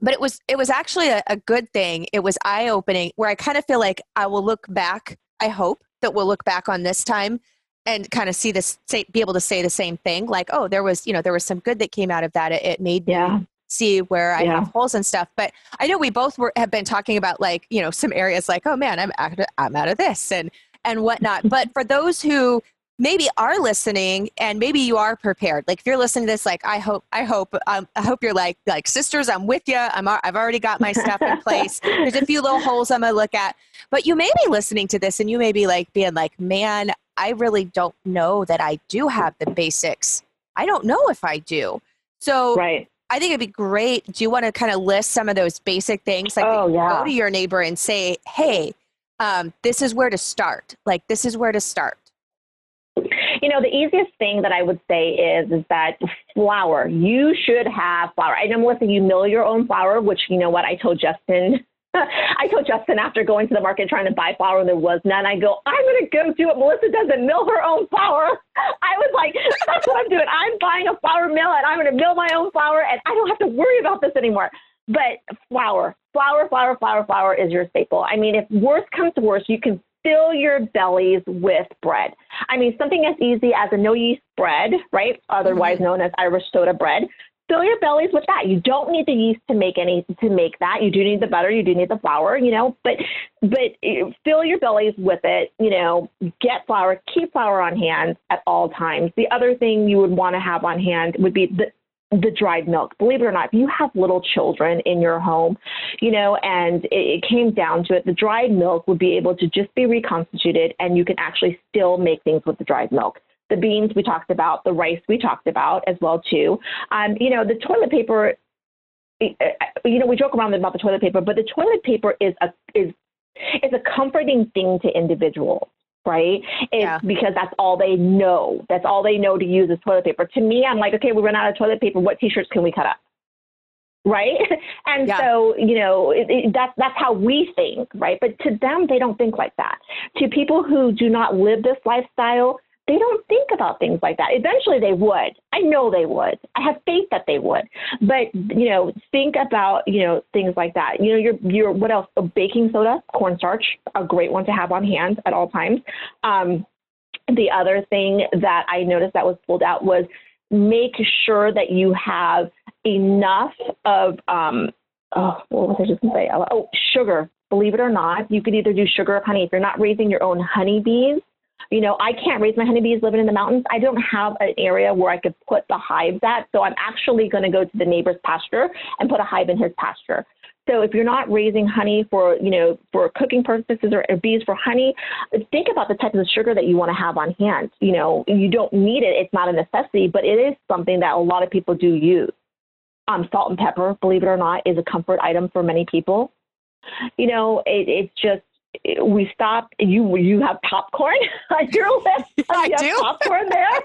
but it was it was actually a, a good thing. It was eye opening where I kind of feel like I will look back. I hope that we'll look back on this time and kind of see this say, be able to say the same thing like oh there was you know there was some good that came out of that it, it made yeah. me see where I yeah. have holes and stuff. But I know we both were, have been talking about like, you know, some areas like, oh man, I'm out of, I'm out of this. And and whatnot. but for those who maybe are listening and maybe you are prepared like if you're listening to this like i hope i hope um, i hope you're like like sisters i'm with you i'm i've already got my stuff in place there's a few little holes i'm gonna look at but you may be listening to this and you may be like being like man i really don't know that i do have the basics i don't know if i do so right I think it'd be great. Do you want to kind of list some of those basic things? Like oh, yeah. go to your neighbor and say, hey, um, this is where to start. Like, this is where to start. You know, the easiest thing that I would say is is that flour. You should have flour. I know, Melissa, you mill your own flour, which you know what I told Justin. I told Justin after going to the market trying to buy flour and there was none. I go, I'm going to go do it. Melissa doesn't mill her own flour. I was like, that's what I'm doing. I'm buying a flour mill and I'm going to mill my own flour and I don't have to worry about this anymore. But flour, flour, flour, flour, flour is your staple. I mean, if worse comes to worse, you can fill your bellies with bread. I mean, something as easy as a no yeast bread, right? Otherwise mm-hmm. known as Irish soda bread. Fill your bellies with that. You don't need the yeast to make any to make that. You do need the butter. You do need the flour. You know, but but eh, fill your bellies with it. You know, get flour. Keep flour on hand at all times. The other thing you would want to have on hand would be the the dried milk. Believe it or not, if you have little children in your home, you know, and it, it, came down to it, the dried milk would be able to just be reconstituted and you can actually still make things with the dried milk. The beans we talked about, the rice we talked about as well too. Um, you know, the toilet paper. You know, we joke around about the toilet paper, but the toilet paper is a is is a comforting thing to individuals right? It's yeah. because that's all they know. That's all they know to use is toilet paper. To me, I'm like, okay, we run out of toilet paper. What t-shirts can we cut up? Right? And yeah. so, you know, it, it, that's that's how we think, right? But to them, they don't think like that. To people who do not live this lifestyle, they don't think about things like that. Eventually they would. I know they would. I have faith that they would. But, you know, think about, you know, things like that. You know, your your what else? Oh, baking soda, cornstarch, a great one to have on hand at all times. Um, the other thing that I noticed that was pulled out was make sure that you have enough of um, oh, what was I just going to say? Oh, sugar. Believe it or not, you could either do sugar or honey. If you're not raising your own honeybees, you know, I can't raise my honeybees living in the mountains. I don't have an area where I could put the hives at. So I'm actually going to go to the neighbor's pasture and put a hive in his pasture. So if you're not raising honey for, you know, for cooking purposes or, or bees for honey, think about the type of sugar that you want to have on hand. You know, you don't need it. It's not a necessity, but it is something that a lot of people do use. Um, salt and pepper, believe it or not, is a comfort item for many people. You know, it, it's just we stop. You you have popcorn on your list. I you do. popcorn there.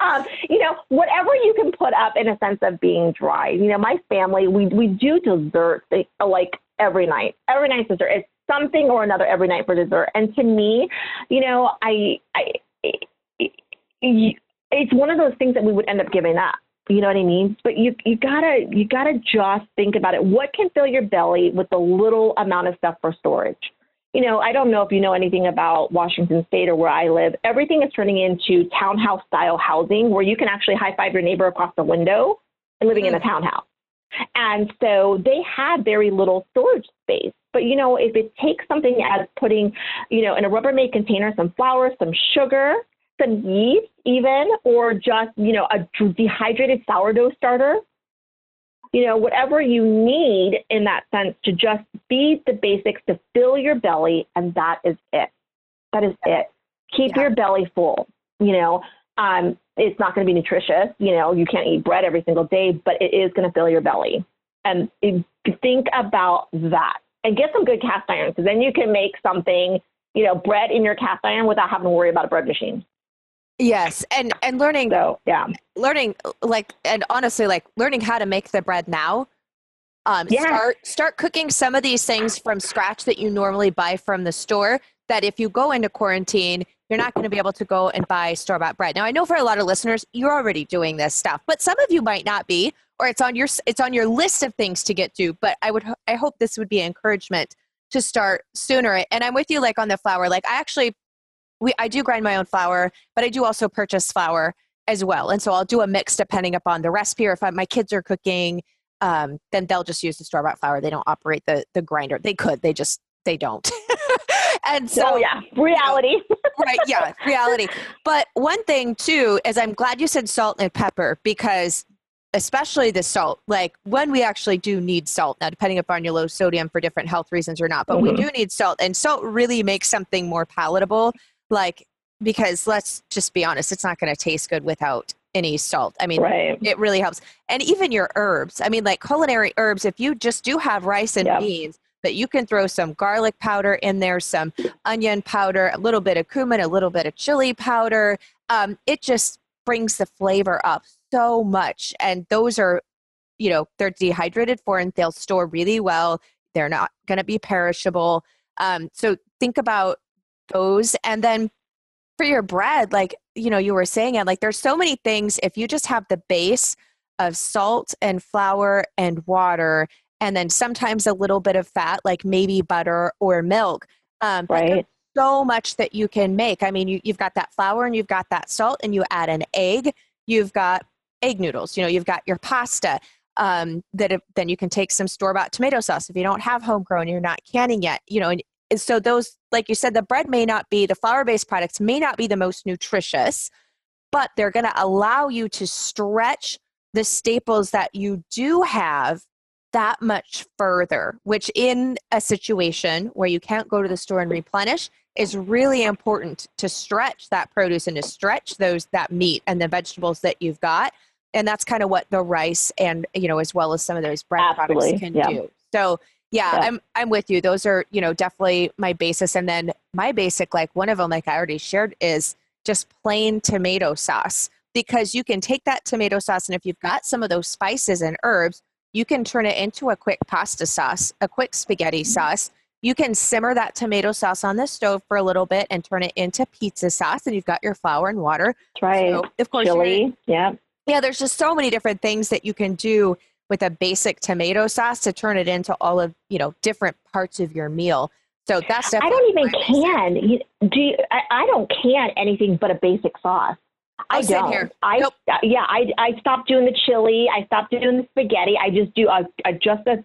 um, you know, whatever you can put up in a sense of being dry. You know, my family we we do dessert like every night. Every night dessert. It's something or another every night for dessert. And to me, you know, I I. It, it, it's one of those things that we would end up giving up. You know what I mean? But you you gotta you gotta just think about it. What can fill your belly with a little amount of stuff for storage? You know, I don't know if you know anything about Washington State or where I live. Everything is turning into townhouse style housing where you can actually high five your neighbor across the window and living in a mm. townhouse. And so they have very little storage space. But you know, if it takes something as putting, you know, in a Rubbermaid container some flour, some sugar, some yeast even, or just, you know, a dehydrated sourdough starter, you know, whatever you need in that sense to just feed the basics to fill your belly, and that is it. That is it. Keep yeah. your belly full. You know, um, it's not going to be nutritious. You know, you can't eat bread every single day, but it is going to fill your belly. And think about that, and get some good cast iron, because then you can make something, you know, bread in your cast iron without having to worry about a bread machine. Yes, and and learning so yeah, learning like and honestly like learning how to make the bread now. Um, yeah. start start cooking some of these things from scratch that you normally buy from the store. That if you go into quarantine, you're not going to be able to go and buy store bought bread. Now I know for a lot of listeners, you're already doing this stuff, but some of you might not be, or it's on your it's on your list of things to get to. But I would I hope this would be encouragement to start sooner. And I'm with you like on the flour. Like I actually we I do grind my own flour, but I do also purchase flour as well. And so I'll do a mix depending upon the recipe or if I, my kids are cooking, um, then they'll just use the store bought flour. They don't operate the the grinder. They could, they just they don't. and so oh, yeah, reality. You know, right, yeah, reality. But one thing too is I'm glad you said salt and pepper because especially the salt like when we actually do need salt now depending upon your low sodium for different health reasons or not but mm-hmm. we do need salt and salt really makes something more palatable like because let's just be honest it's not going to taste good without any salt. I mean right. it really helps. And even your herbs i mean like culinary herbs if you just do have rice and yep. beans but you can throw some garlic powder in there some onion powder a little bit of cumin a little bit of chili powder um, it just brings the flavor up so much. And those are you know they're dehydrated for and they'll store really well. They're not going to be perishable. Um, so think about those and then for your bread like you know you were saying it like there's so many things if you just have the base of salt and flour and water and then sometimes a little bit of fat like maybe butter or milk um, right. so much that you can make. I mean you, you've got that flour and you've got that salt and you add an egg you've got egg noodles you know you've got your pasta um, that if, then you can take some store bought tomato sauce. If you don't have homegrown you're not canning yet you know and and so those like you said the bread may not be the flour based products may not be the most nutritious but they're going to allow you to stretch the staples that you do have that much further which in a situation where you can't go to the store and replenish is really important to stretch that produce and to stretch those that meat and the vegetables that you've got and that's kind of what the rice and you know as well as some of those bread Absolutely. products can yeah. do so yeah, yeah, I'm I'm with you. Those are, you know, definitely my basis. And then my basic, like one of them, like I already shared, is just plain tomato sauce. Because you can take that tomato sauce and if you've got some of those spices and herbs, you can turn it into a quick pasta sauce, a quick spaghetti mm-hmm. sauce. You can simmer that tomato sauce on the stove for a little bit and turn it into pizza sauce, and you've got your flour and water. That's right. So, of course, chili. Yeah. Yeah, there's just so many different things that you can do with a basic tomato sauce to turn it into all of you know different parts of your meal. So that's definitely I don't even can. do you, I, I, don't can anything but a basic sauce. I don't. Here. I nope. yeah. I I stopped doing the chili. I stopped doing the spaghetti. I just do a, a just a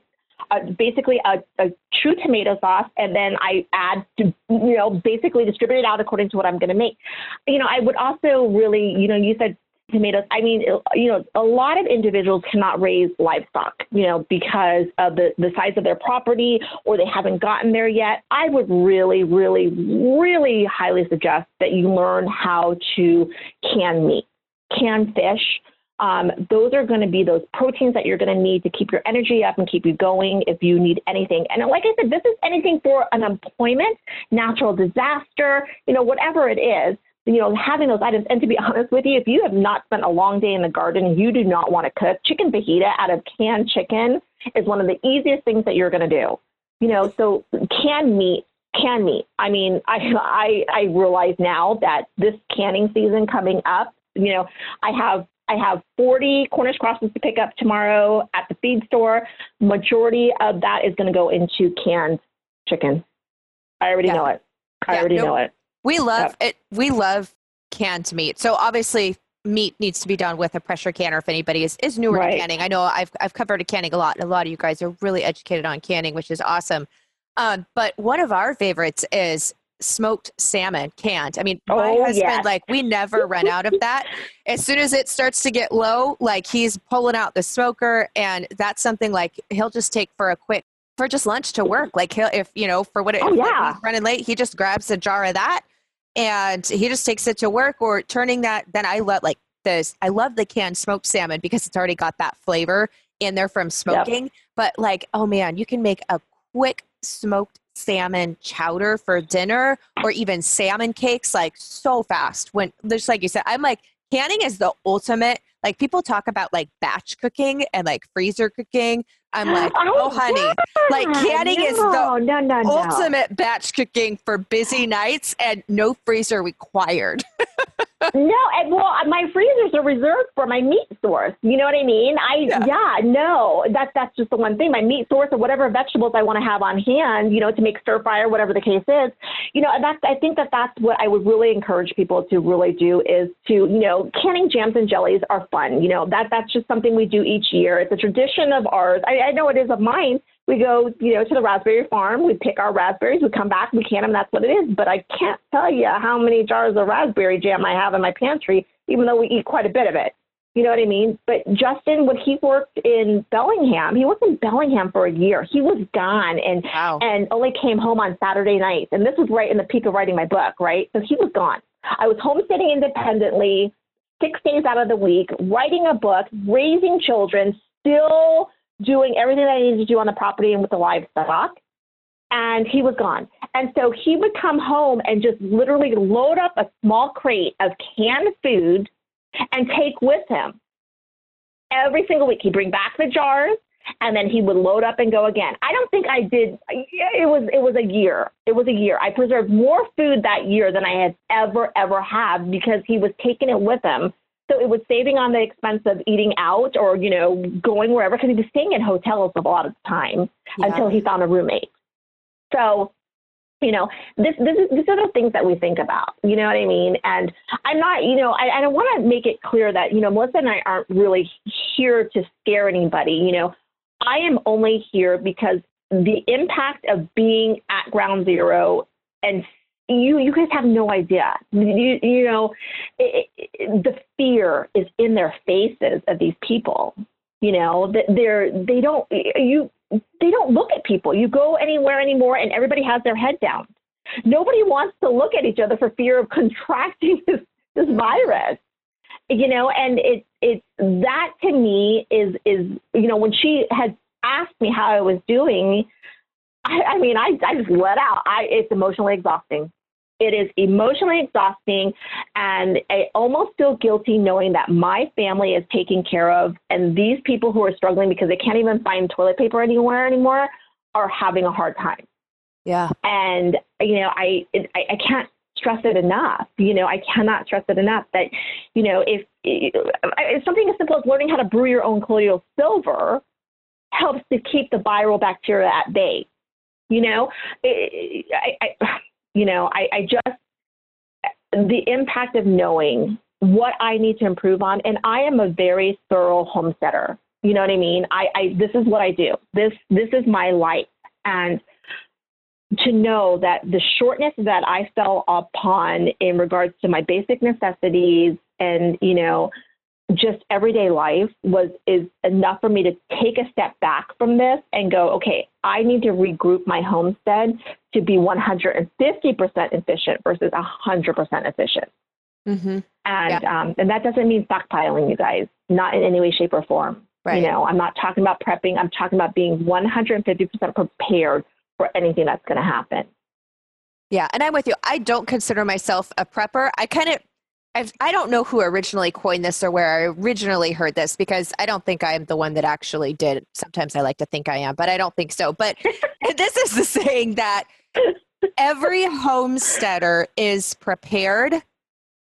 uh, basically a, a, true tomato sauce, and then I add, to, you know, basically distribute it out according to what I'm going to make. You know, I would also really, you know, you said tomatoes. I mean, you know, a lot of individuals cannot raise livestock, you know, because of the, the size of their property or they haven't gotten there yet. I would really, really, really highly suggest that you learn how to can meat, can fish. Um, those are going to be those proteins that you're going to need to keep your energy up and keep you going if you need anything. And like I said, this is anything for an employment, natural disaster, you know, whatever it is you know, having those items. And to be honest with you, if you have not spent a long day in the garden, you do not want to cook. Chicken fajita out of canned chicken is one of the easiest things that you're going to do. You know, so canned meat, canned meat. I mean, I, I, I realize now that this canning season coming up, you know, I have I have 40 Cornish crosses to pick up tomorrow at the feed store. Majority of that is going to go into canned chicken. I already yeah. know it. I yeah, already know it. We love it. We love canned meat. So obviously, meat needs to be done with a pressure canner. If anybody is, is newer right. to canning, I know I've I've covered a canning a lot, and a lot of you guys are really educated on canning, which is awesome. Um, but one of our favorites is smoked salmon canned. I mean, oh, my husband, yes. like, we never run out of that. As soon as it starts to get low, like, he's pulling out the smoker, and that's something like he'll just take for a quick for just lunch to work. Like he'll if you know for what it, oh, yeah. running late, he just grabs a jar of that and he just takes it to work or turning that then i love like this i love the canned smoked salmon because it's already got that flavor in there from smoking yep. but like oh man you can make a quick smoked salmon chowder for dinner or even salmon cakes like so fast when just like you said i'm like canning is the ultimate like people talk about like batch cooking and like freezer cooking. I'm like, oh, oh honey, like canning no, is the no, no, ultimate batch cooking for busy nights and no freezer required. no, and well, uh, my freezers are reserved for my meat source. You know what I mean? I yeah, yeah no, that's that's just the one thing. My meat source or whatever vegetables I want to have on hand, you know, to make stir fry or whatever the case is. You know, and that's I think that that's what I would really encourage people to really do is to you know, canning jams and jellies are fun. You know, that that's just something we do each year. It's a tradition of ours. I, I know it is of mine we go, you know, to the raspberry farm. We pick our raspberries. We come back. We can them. That's what it is. But I can't tell you how many jars of raspberry jam I have in my pantry, even though we eat quite a bit of it. You know what I mean? But Justin, when he worked in Bellingham, he worked in Bellingham for a year. He was gone and wow. and only came home on Saturday nights. And this was right in the peak of writing my book, right? So he was gone. I was homesteading independently, six days out of the week, writing a book, raising children, still doing everything that I needed to do on the property and with the livestock. And he was gone. And so he would come home and just literally load up a small crate of canned food and take with him every single week. He'd bring back the jars and then he would load up and go again. I don't think I did. It was it was a year. It was a year. I preserved more food that year than I had ever ever had because he was taking it with him so it was saving on the expense of eating out or, you know, going wherever because he was staying in hotels a lot of the time yeah. until he found a roommate. So, you know, this, this is, these are the things that we think about, you know what I mean? And I'm not, you know, I, I want to make it clear that, you know, Melissa and I aren't really here to scare anybody. You know, I am only here because the impact of being at ground zero and you you guys have no idea. You, you know, it, it, the fear is in their faces of these people. You know that they're they don't you they don't look at people. You go anywhere anymore, and everybody has their head down. Nobody wants to look at each other for fear of contracting this this virus. You know, and it it that to me is is you know when she had asked me how I was doing, I, I mean, I, I just let out. I, it's emotionally exhausting. It is emotionally exhausting, and I almost feel guilty knowing that my family is taken care of, and these people who are struggling because they can't even find toilet paper anywhere anymore are having a hard time. Yeah. And you know, I I, I can't stress it enough. You know, I cannot stress it enough that, you know, if, if something as simple as learning how to brew your own colloidal silver helps to keep the viral bacteria at bay. You know, I, I, you know, I, I just, the impact of knowing what I need to improve on, and I am a very thorough homesteader. You know what I mean? I, I this is what I do. This this is my life. And to know that the shortness that I fell upon in regards to my basic necessities and, you know, just everyday life was is enough for me to take a step back from this and go, okay, I need to regroup my homestead to be 150% efficient versus 100% efficient. Mm-hmm. And yeah. um, and that doesn't mean stockpiling, you guys, not in any way, shape, or form. Right. You know, I'm not talking about prepping. I'm talking about being 150% prepared for anything that's going to happen. Yeah, and I'm with you. I don't consider myself a prepper. I kind of I've, I do not know who originally coined this or where I originally heard this because I don't think I am the one that actually did. Sometimes I like to think I am, but I don't think so. But this is the saying that every homesteader is prepared,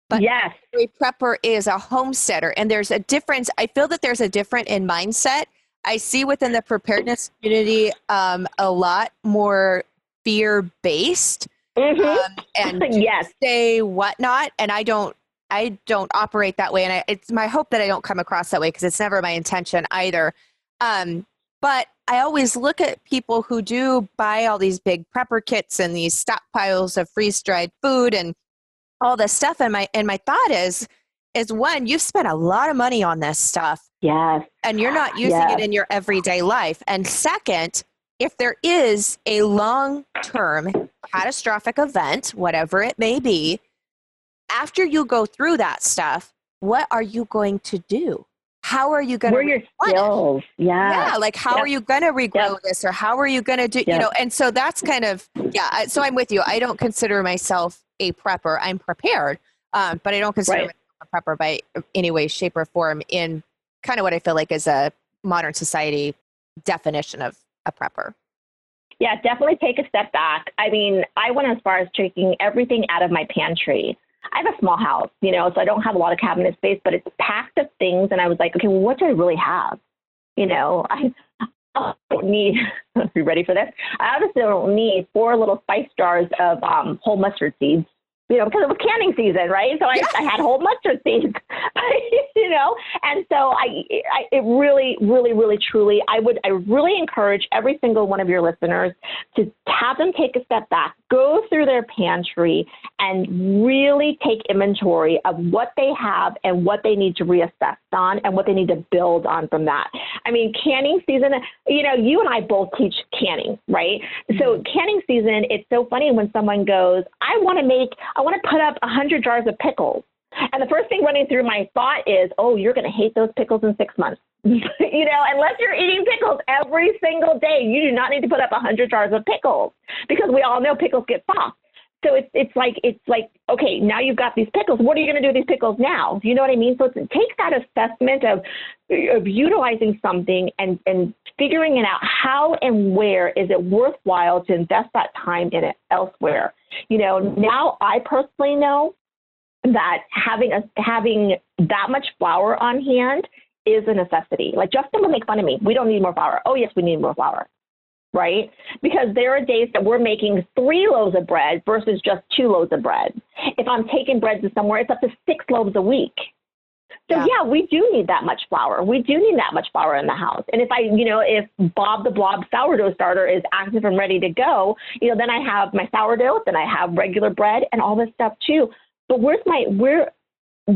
but yes. every prepper is a homesteader. And there's a difference. I feel that there's a difference in mindset. I see within the preparedness community um, a lot more fear based. Mm-hmm. Um, and yes. say whatnot. And I don't I don't operate that way, and I, it's my hope that I don't come across that way because it's never my intention either. Um, but I always look at people who do buy all these big prepper kits and these stockpiles of freeze dried food and all this stuff, and my and my thought is is one, you've spent a lot of money on this stuff, yes, and you're not using yes. it in your everyday life. And second, if there is a long term catastrophic event, whatever it may be, after you go through that stuff, what are you going to do? How are you going to? Your skills? Yeah. Yeah. Like, how yep. are you going to regrow yep. this, or how are you going to do? Yep. You know. And so that's kind of yeah. So I'm with you. I don't consider myself a prepper. I'm prepared, um, but I don't consider right. myself a prepper by any way, shape, or form in kind of what I feel like is a modern society definition of a prepper. Yeah, definitely take a step back. I mean, I went as far as taking everything out of my pantry. I have a small house, you know, so I don't have a lot of cabinet space, but it's packed of things. And I was like, okay, well, what do I really have? You know, I, don't need, you ready for this? I obviously don't need four little spice jars of um, whole mustard seeds you know, because it was canning season, right? So I, I had whole mustard seeds, you know, and so I, I, it really, really, really, truly, I would, I really encourage every single one of your listeners to have them take a step back, go through their pantry, and really take inventory of what they have and what they need to reassess on and what they need to build on from that. I mean, canning season, you know, you and I both teach canning, right? Mm-hmm. So canning season, it's so funny when someone goes, I want to make I want to put up 100 jars of pickles. And the first thing running through my thought is, oh, you're going to hate those pickles in six months. you know, unless you're eating pickles every single day, you do not need to put up 100 jars of pickles because we all know pickles get soft. So it's it's like it's like okay, now you've got these pickles. What are you going to do with these pickles now? Do you know what I mean? So it takes that assessment of of utilizing something and and figuring it out how and where is it worthwhile to invest that time in it elsewhere. You know, now I personally know that having a having that much flour on hand is a necessity. Like Justin will make fun of me. We don't need more flour. Oh yes, we need more flour right? Because there are days that we're making three loaves of bread versus just two loaves of bread. If I'm taking bread to somewhere, it's up to six loaves a week. So yeah. yeah. we do need that much flour. We do need that much flour in the house. And if I, you know, if Bob the Blob sourdough starter is active and ready to go, you know, then I have my sourdough, then I have regular bread and all this stuff too. But where's my where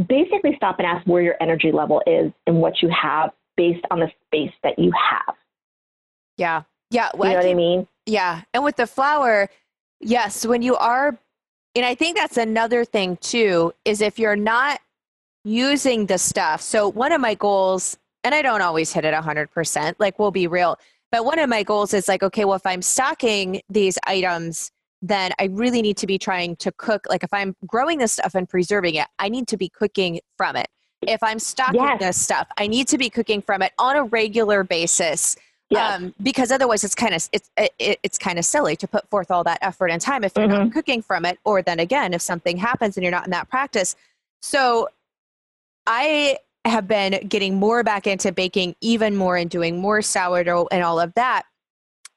basically stop and ask where your energy level is and what you have based on the space that you have. Yeah. Yeah. Well, you know I think, what I mean? Yeah. And with the flour, yes, when you are, and I think that's another thing too, is if you're not using the stuff. So one of my goals, and I don't always hit it 100%, like we'll be real, but one of my goals is like, okay, well, if I'm stocking these items, then I really need to be trying to cook. Like if I'm growing this stuff and preserving it, I need to be cooking from it. If I'm stocking yes. this stuff, I need to be cooking from it on a regular basis yeah. Um, because otherwise it's kind of it's it, it's kind of silly to put forth all that effort and time if you're mm-hmm. not cooking from it or then again if something happens and you're not in that practice so i have been getting more back into baking even more and doing more sourdough and all of that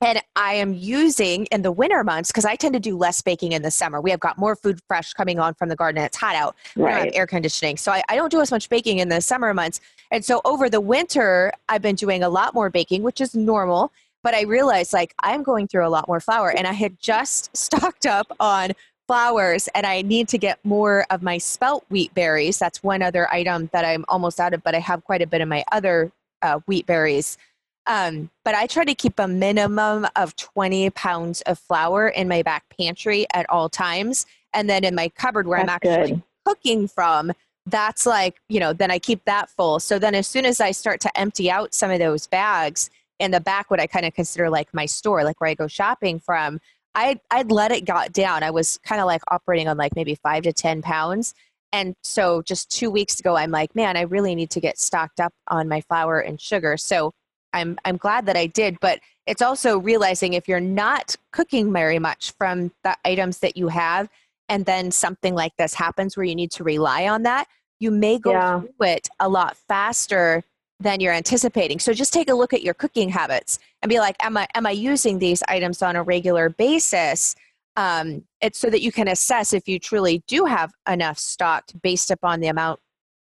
and I am using in the winter months because I tend to do less baking in the summer. We have got more food fresh coming on from the garden and it's hot out. Right. We don't have air conditioning. So I, I don't do as much baking in the summer months. And so over the winter, I've been doing a lot more baking, which is normal. But I realized like I'm going through a lot more flour and I had just stocked up on flours and I need to get more of my spelt wheat berries. That's one other item that I'm almost out of, but I have quite a bit of my other uh, wheat berries. Um, but I try to keep a minimum of 20 pounds of flour in my back pantry at all times. And then in my cupboard where that's I'm actually good. cooking from, that's like, you know, then I keep that full. So then as soon as I start to empty out some of those bags in the back, what I kind of consider like my store, like where I go shopping from, I'd, I'd let it got down. I was kind of like operating on like maybe five to 10 pounds. And so just two weeks ago, I'm like, man, I really need to get stocked up on my flour and sugar. So I'm I'm glad that I did, but it's also realizing if you're not cooking very much from the items that you have, and then something like this happens where you need to rely on that, you may go yeah. through it a lot faster than you're anticipating. So just take a look at your cooking habits and be like, am I am I using these items on a regular basis? Um, it's so that you can assess if you truly do have enough stocked based upon the amount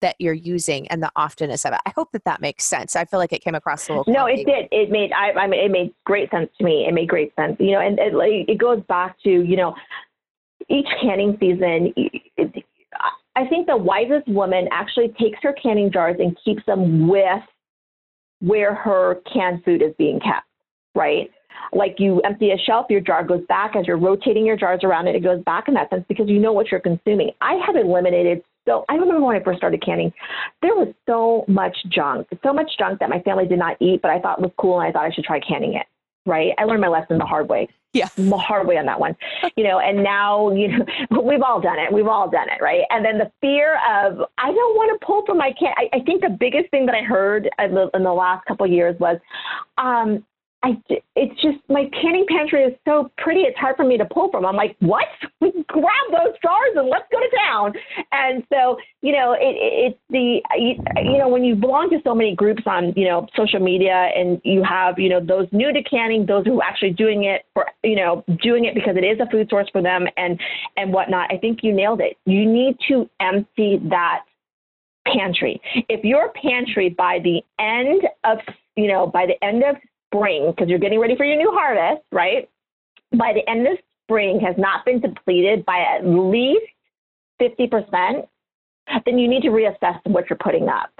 that you're using and the oftenness of it. I hope that that makes sense. I feel like it came across a little. No, it did. It made. I, I mean, it made great sense to me. It made great sense. You know, and it, it goes back to you know, each canning season. I think the wisest woman actually takes her canning jars and keeps them with where her canned food is being kept. Right. Like you empty a shelf, your jar goes back as you're rotating your jars around it. It goes back in that sense because you know what you're consuming. I have eliminated so I remember when I first started canning, there was so much junk, so much junk that my family did not eat, but I thought was cool and I thought I should try canning it. Right. I learned my lesson the hard way. Yeah. The hard way on that one. You know, and now, you know, we've all done it. We've all done it. Right. And then the fear of, I don't want to pull from my can. I, I think the biggest thing that I heard in the, in the last couple of years was, um, I, it's just my canning pantry is so pretty. It's hard for me to pull from. I'm like, what? Grab those jars and let's go to town. And so, you know, it, it, it's the, you, you know, when you belong to so many groups on, you know, social media and you have, you know, those new to canning, those who are actually doing it for, you know, doing it because it is a food source for them and, and whatnot. I think you nailed it. You need to empty that pantry. If your pantry by the end of, you know, by the end of spring, because you're getting ready for your new harvest, right? By the end of spring has not been depleted by at least 50%, then you need to reassess what you're putting up,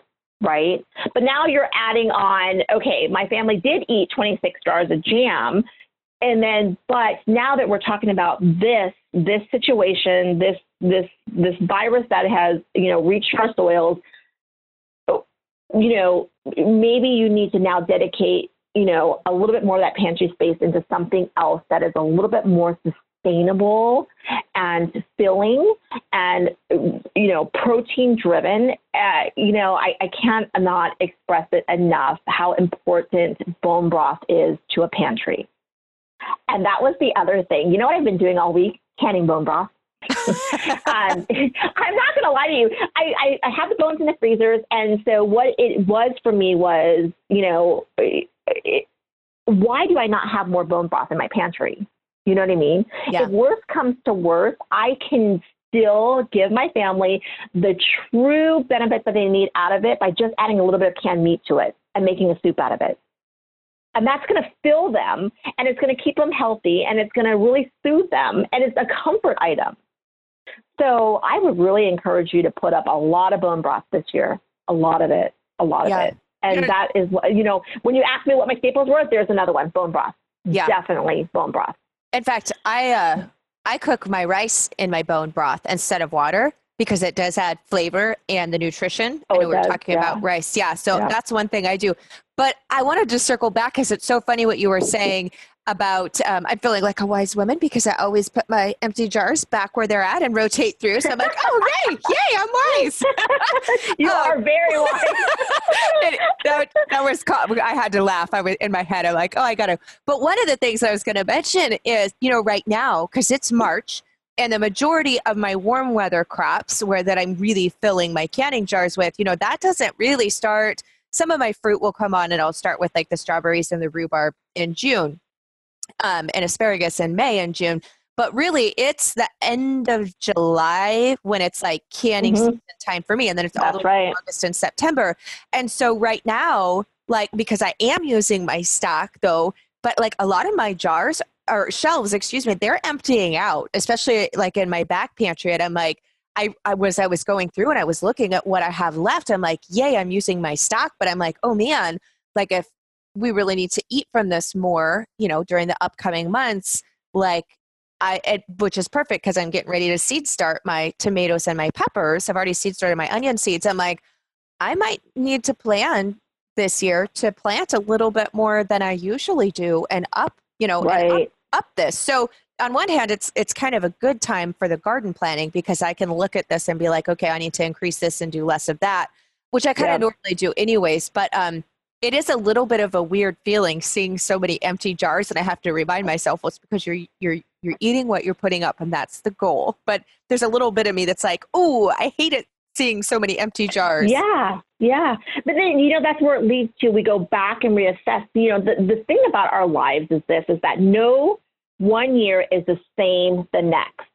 right? But now you're adding on, okay, my family did eat 26 jars of jam. And then, but now that we're talking about this, this situation, this, this, this virus that has, you know, reached our soils, you know, maybe you need to now dedicate you know, a little bit more of that pantry space into something else that is a little bit more sustainable and filling and, you know, protein driven. Uh, you know, I, I can't not express it enough how important bone broth is to a pantry. And that was the other thing. You know what I've been doing all week? Canning bone broth. um, I'm not going to lie to you. I, I, I have the bones in the freezers. And so what it was for me was, you know, it, why do I not have more bone broth in my pantry? You know what I mean? Yeah. If worse comes to worse, I can still give my family the true benefit that they need out of it by just adding a little bit of canned meat to it and making a soup out of it. And that's going to fill them and it's going to keep them healthy and it's going to really soothe them and it's a comfort item. So I would really encourage you to put up a lot of bone broth this year, a lot of it, a lot yeah. of it. And that is, what, you know, when you ask me what my staples were, there's another one, bone broth. Yeah. Definitely bone broth. In fact, I, uh, I cook my rice in my bone broth instead of water because it does add flavor and the nutrition. Oh, I know we are talking yeah. about rice. Yeah. So yeah. that's one thing I do. But I wanted to circle back because it's so funny what you were saying about um, I'm feeling like a wise woman because I always put my empty jars back where they're at and rotate through. So I'm like, oh, yay, yay, I'm wise. you um, are very wise. that, that was. I had to laugh. I was in my head. I'm like, oh, I got to. But one of the things I was going to mention is, you know, right now because it's March. And the majority of my warm weather crops, where that I'm really filling my canning jars with, you know, that doesn't really start. Some of my fruit will come on, and I'll start with like the strawberries and the rhubarb in June um, and asparagus in May and June. But really, it's the end of July when it's like canning mm-hmm. season time for me, and then it's That's all the right. August and September. And so right now, like because I am using my stock though, but like a lot of my jars or shelves, excuse me, they're emptying out, especially like in my back pantry. And I'm like, I, I was I was going through and I was looking at what I have left. I'm like, yay, I'm using my stock, but I'm like, oh man, like if we really need to eat from this more, you know, during the upcoming months, like I, it, which is perfect because I'm getting ready to seed start my tomatoes and my peppers. I've already seed started my onion seeds. I'm like, I might need to plan this year to plant a little bit more than I usually do and up, you know, right. up, up this. So on one hand, it's it's kind of a good time for the garden planning because I can look at this and be like, okay, I need to increase this and do less of that, which I kind of normally do anyways. But um, it is a little bit of a weird feeling seeing so many empty jars, and I have to remind myself, well, it's because you're you're you're eating what you're putting up, and that's the goal. But there's a little bit of me that's like, oh, I hate it seeing so many empty jars. Yeah, yeah. But then, you know, that's where it leads to we go back and reassess. You know, the, the thing about our lives is this is that no one year is the same the next,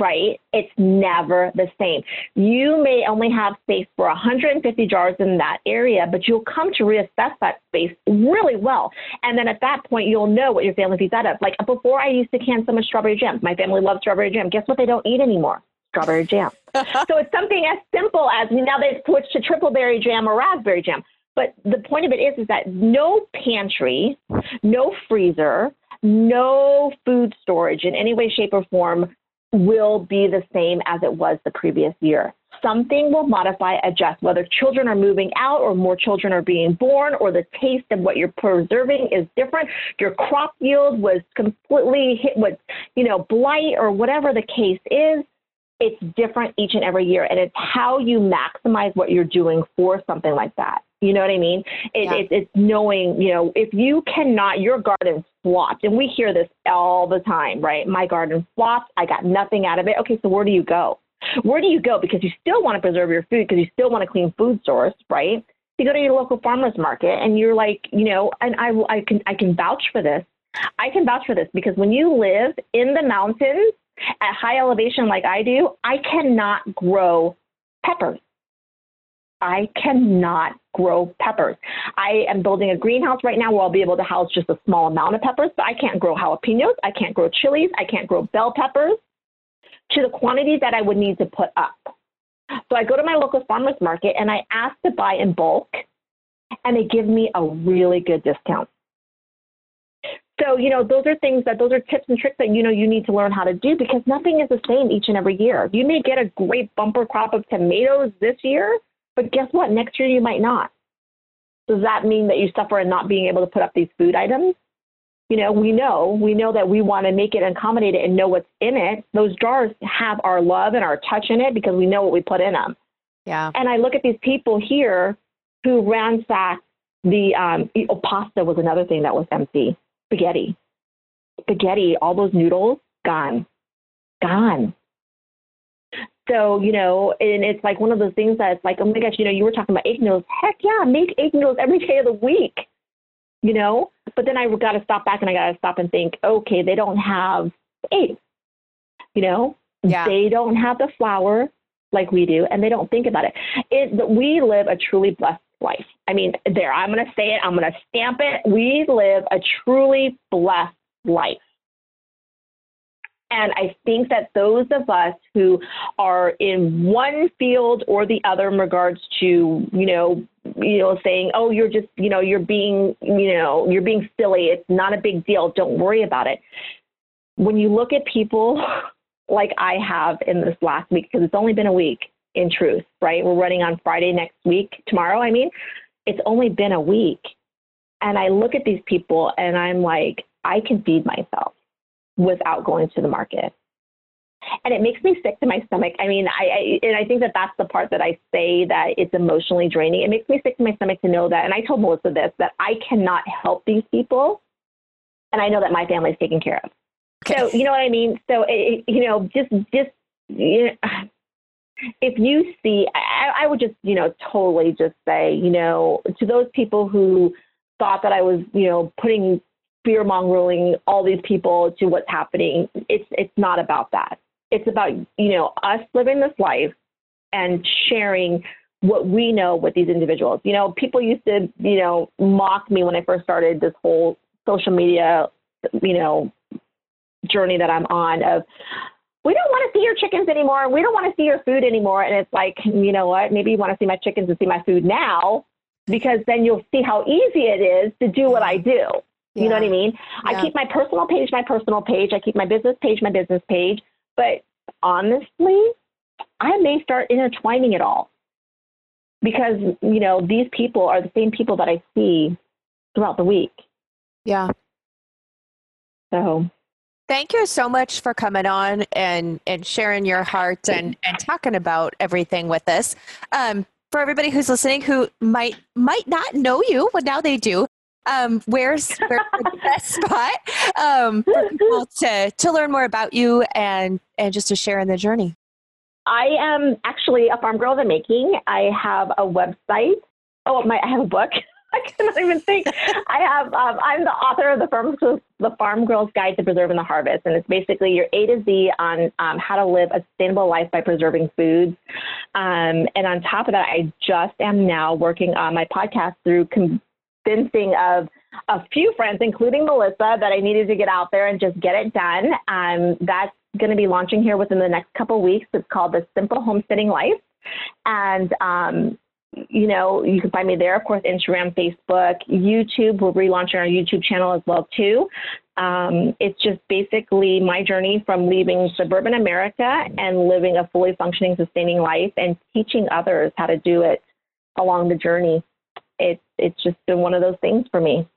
right? It's never the same. You may only have space for 150 jars in that area, but you'll come to reassess that space really well. And then at that point, you'll know what your family feeds out of. Like before, I used to can so much strawberry jam. My family loves strawberry jam. Guess what? They don't eat anymore strawberry jam. so it's something as simple as now they've switched to triple berry jam or raspberry jam. But the point of it is, is that no pantry, no freezer, no food storage in any way, shape, or form will be the same as it was the previous year. Something will modify, adjust, whether children are moving out or more children are being born or the taste of what you're preserving is different. Your crop yield was completely hit with, you know, blight or whatever the case is it's different each and every year. And it's how you maximize what you're doing for something like that. You know what I mean? It, yeah. it, it's knowing, you know, if you cannot, your garden flopped, and we hear this all the time, right? My garden flopped. I got nothing out of it. Okay, so where do you go? Where do you go? Because you still want to preserve your food because you still want a clean food source, right? You go to your local farmers market and you're like, you know, and I, I can, I can vouch for this. I can vouch for this because when you live in the mountains, at high elevation like I do, I cannot grow peppers. I cannot grow peppers. I am building a greenhouse right now where I'll be able to house just a small amount of peppers, but I can't grow jalapenos. I can't grow chilies. I can't grow bell peppers to the quantity that I would need to put up. So I go to my local farmer's market and I ask to buy in bulk, and they give me a really good discount. So, you know, those are things that those are tips and tricks that you know you need to learn how to do because nothing is the same each and every year. You may get a great bumper crop of tomatoes this year, but guess what? Next year you might not. Does that mean that you suffer in not being able to put up these food items? You know, we know, we know that we want to make it and accommodate it and know what's in it. Those jars have our love and our touch in it because we know what we put in them. Yeah. And I look at these people here who ransacked the um, oh, pasta was another thing that was empty spaghetti. Spaghetti, all those noodles, gone. Gone. So, you know, and it's like one of those things that's like, oh my gosh, you know, you were talking about egg noodles. Heck yeah, make egg noodles every day of the week, you know? But then I got to stop back and I got to stop and think, okay, they don't have eggs, you know? Yeah. They don't have the flour like we do, and they don't think about it. it we live a truly blessed life. I mean, there, I'm going to say it, I'm going to stamp it. We live a truly blessed life. And I think that those of us who are in one field or the other in regards to, you know, you know, saying, oh, you're just, you know, you're being, you know, you're being silly. It's not a big deal. Don't worry about it. When you look at people like I have in this last week, because it's only been a week, in truth, right? We're running on Friday next week, tomorrow, I mean. It's only been a week. And I look at these people and I'm like, I can feed myself without going to the market. And it makes me sick to my stomach. I mean, I, I and I think that that's the part that I say that it's emotionally draining. It makes me sick to my stomach to know that. And I told Melissa this that I cannot help these people, and I know that my family's taken care of. Okay. So you know what I mean. So it, you know, just just you know, if you see, I, I would just, you know, totally just say, you know, to those people who thought that I was, you know, putting fear mongering all these people to what's happening. It's it's not about that. It's about you know us living this life and sharing what we know with these individuals. You know, people used to you know mock me when I first started this whole social media you know journey that I'm on of we don't want to see your chickens anymore. We don't want to see your food anymore. And it's like, you know what? Maybe you want to see my chickens and see my food now because then you'll see how easy it is to do what I do. You know what I mean? Yeah. I keep my personal page, my personal page. I keep my business page, my business page. But honestly, I may start intertwining it all because, you know, these people are the same people that I see throughout the week. Yeah. So Thank you so much for coming on and, and sharing your heart and, and talking about everything with us. Um, for everybody who's listening who might might not know you, but now they do. Um, where's, where's the best spot um, for people to, to learn more about you and, and just to share in the journey? I am actually a farm girl in the making. I have a website. Oh, my, I have a book. I cannot even think. I have. Um, I'm the author of the Farm the Farm Girl's Guide to Preserving the Harvest, and it's basically your A to Z on um, how to live a sustainable life by preserving foods. Um, and on top of that, I just am now working on my podcast through convincing of a few friends, including Melissa, that I needed to get out there and just get it done. Um, that's going to be launching here within the next couple weeks. It's called the Simple Homesteading Life, and um, you know, you can find me there, of course, Instagram, Facebook, YouTube. We're relaunching our YouTube channel as well too. Um, it's just basically my journey from leaving suburban America and living a fully functioning, sustaining life, and teaching others how to do it along the journey. It's it's just been one of those things for me.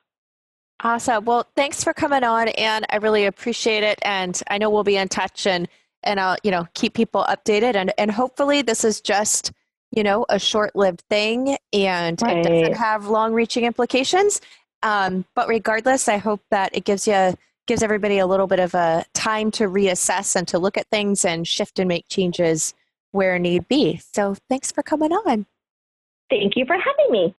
Awesome. Well, thanks for coming on, and I really appreciate it. And I know we'll be in touch, and and I'll you know keep people updated, and and hopefully this is just you know, a short lived thing and right. it doesn't have long reaching implications. Um, but regardless, I hope that it gives you gives everybody a little bit of a time to reassess and to look at things and shift and make changes where need be. So thanks for coming on. Thank you for having me.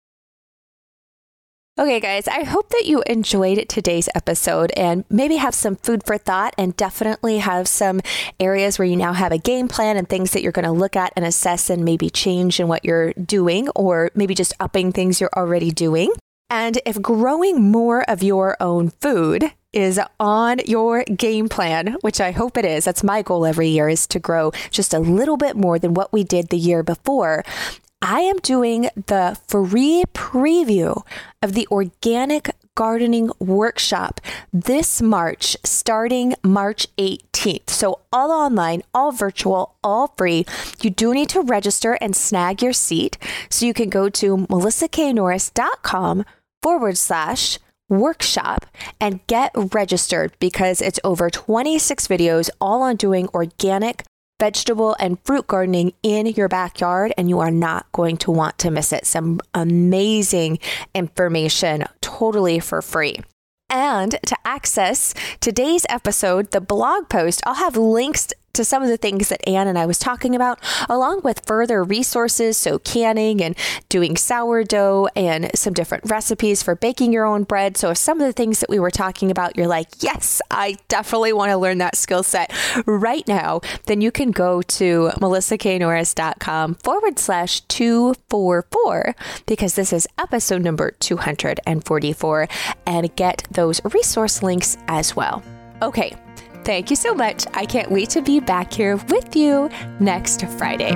Okay, guys, I hope that you enjoyed today's episode and maybe have some food for thought and definitely have some areas where you now have a game plan and things that you're going to look at and assess and maybe change in what you're doing or maybe just upping things you're already doing. And if growing more of your own food is on your game plan, which I hope it is. That's my goal every year is to grow just a little bit more than what we did the year before. I am doing the free preview of the organic gardening workshop this March, starting March 18th. So, all online, all virtual, all free. You do need to register and snag your seat. So, you can go to melissaknorris.com forward slash workshop and get registered because it's over 26 videos all on doing organic vegetable and fruit gardening in your backyard, and you are not going to want to miss it. Some amazing information totally for free. And to access today's episode, the blog post, I'll have links to some of the things that Anne and I was talking about, along with further resources, so canning and doing sourdough and some different recipes for baking your own bread. So if some of the things that we were talking about, you're like, yes, I definitely want to learn that skill set right now, then you can go to melissaknorris.com forward slash 244 because this is episode number 244 and get those resource links as well. Okay, Thank you so much. I can't wait to be back here with you next Friday.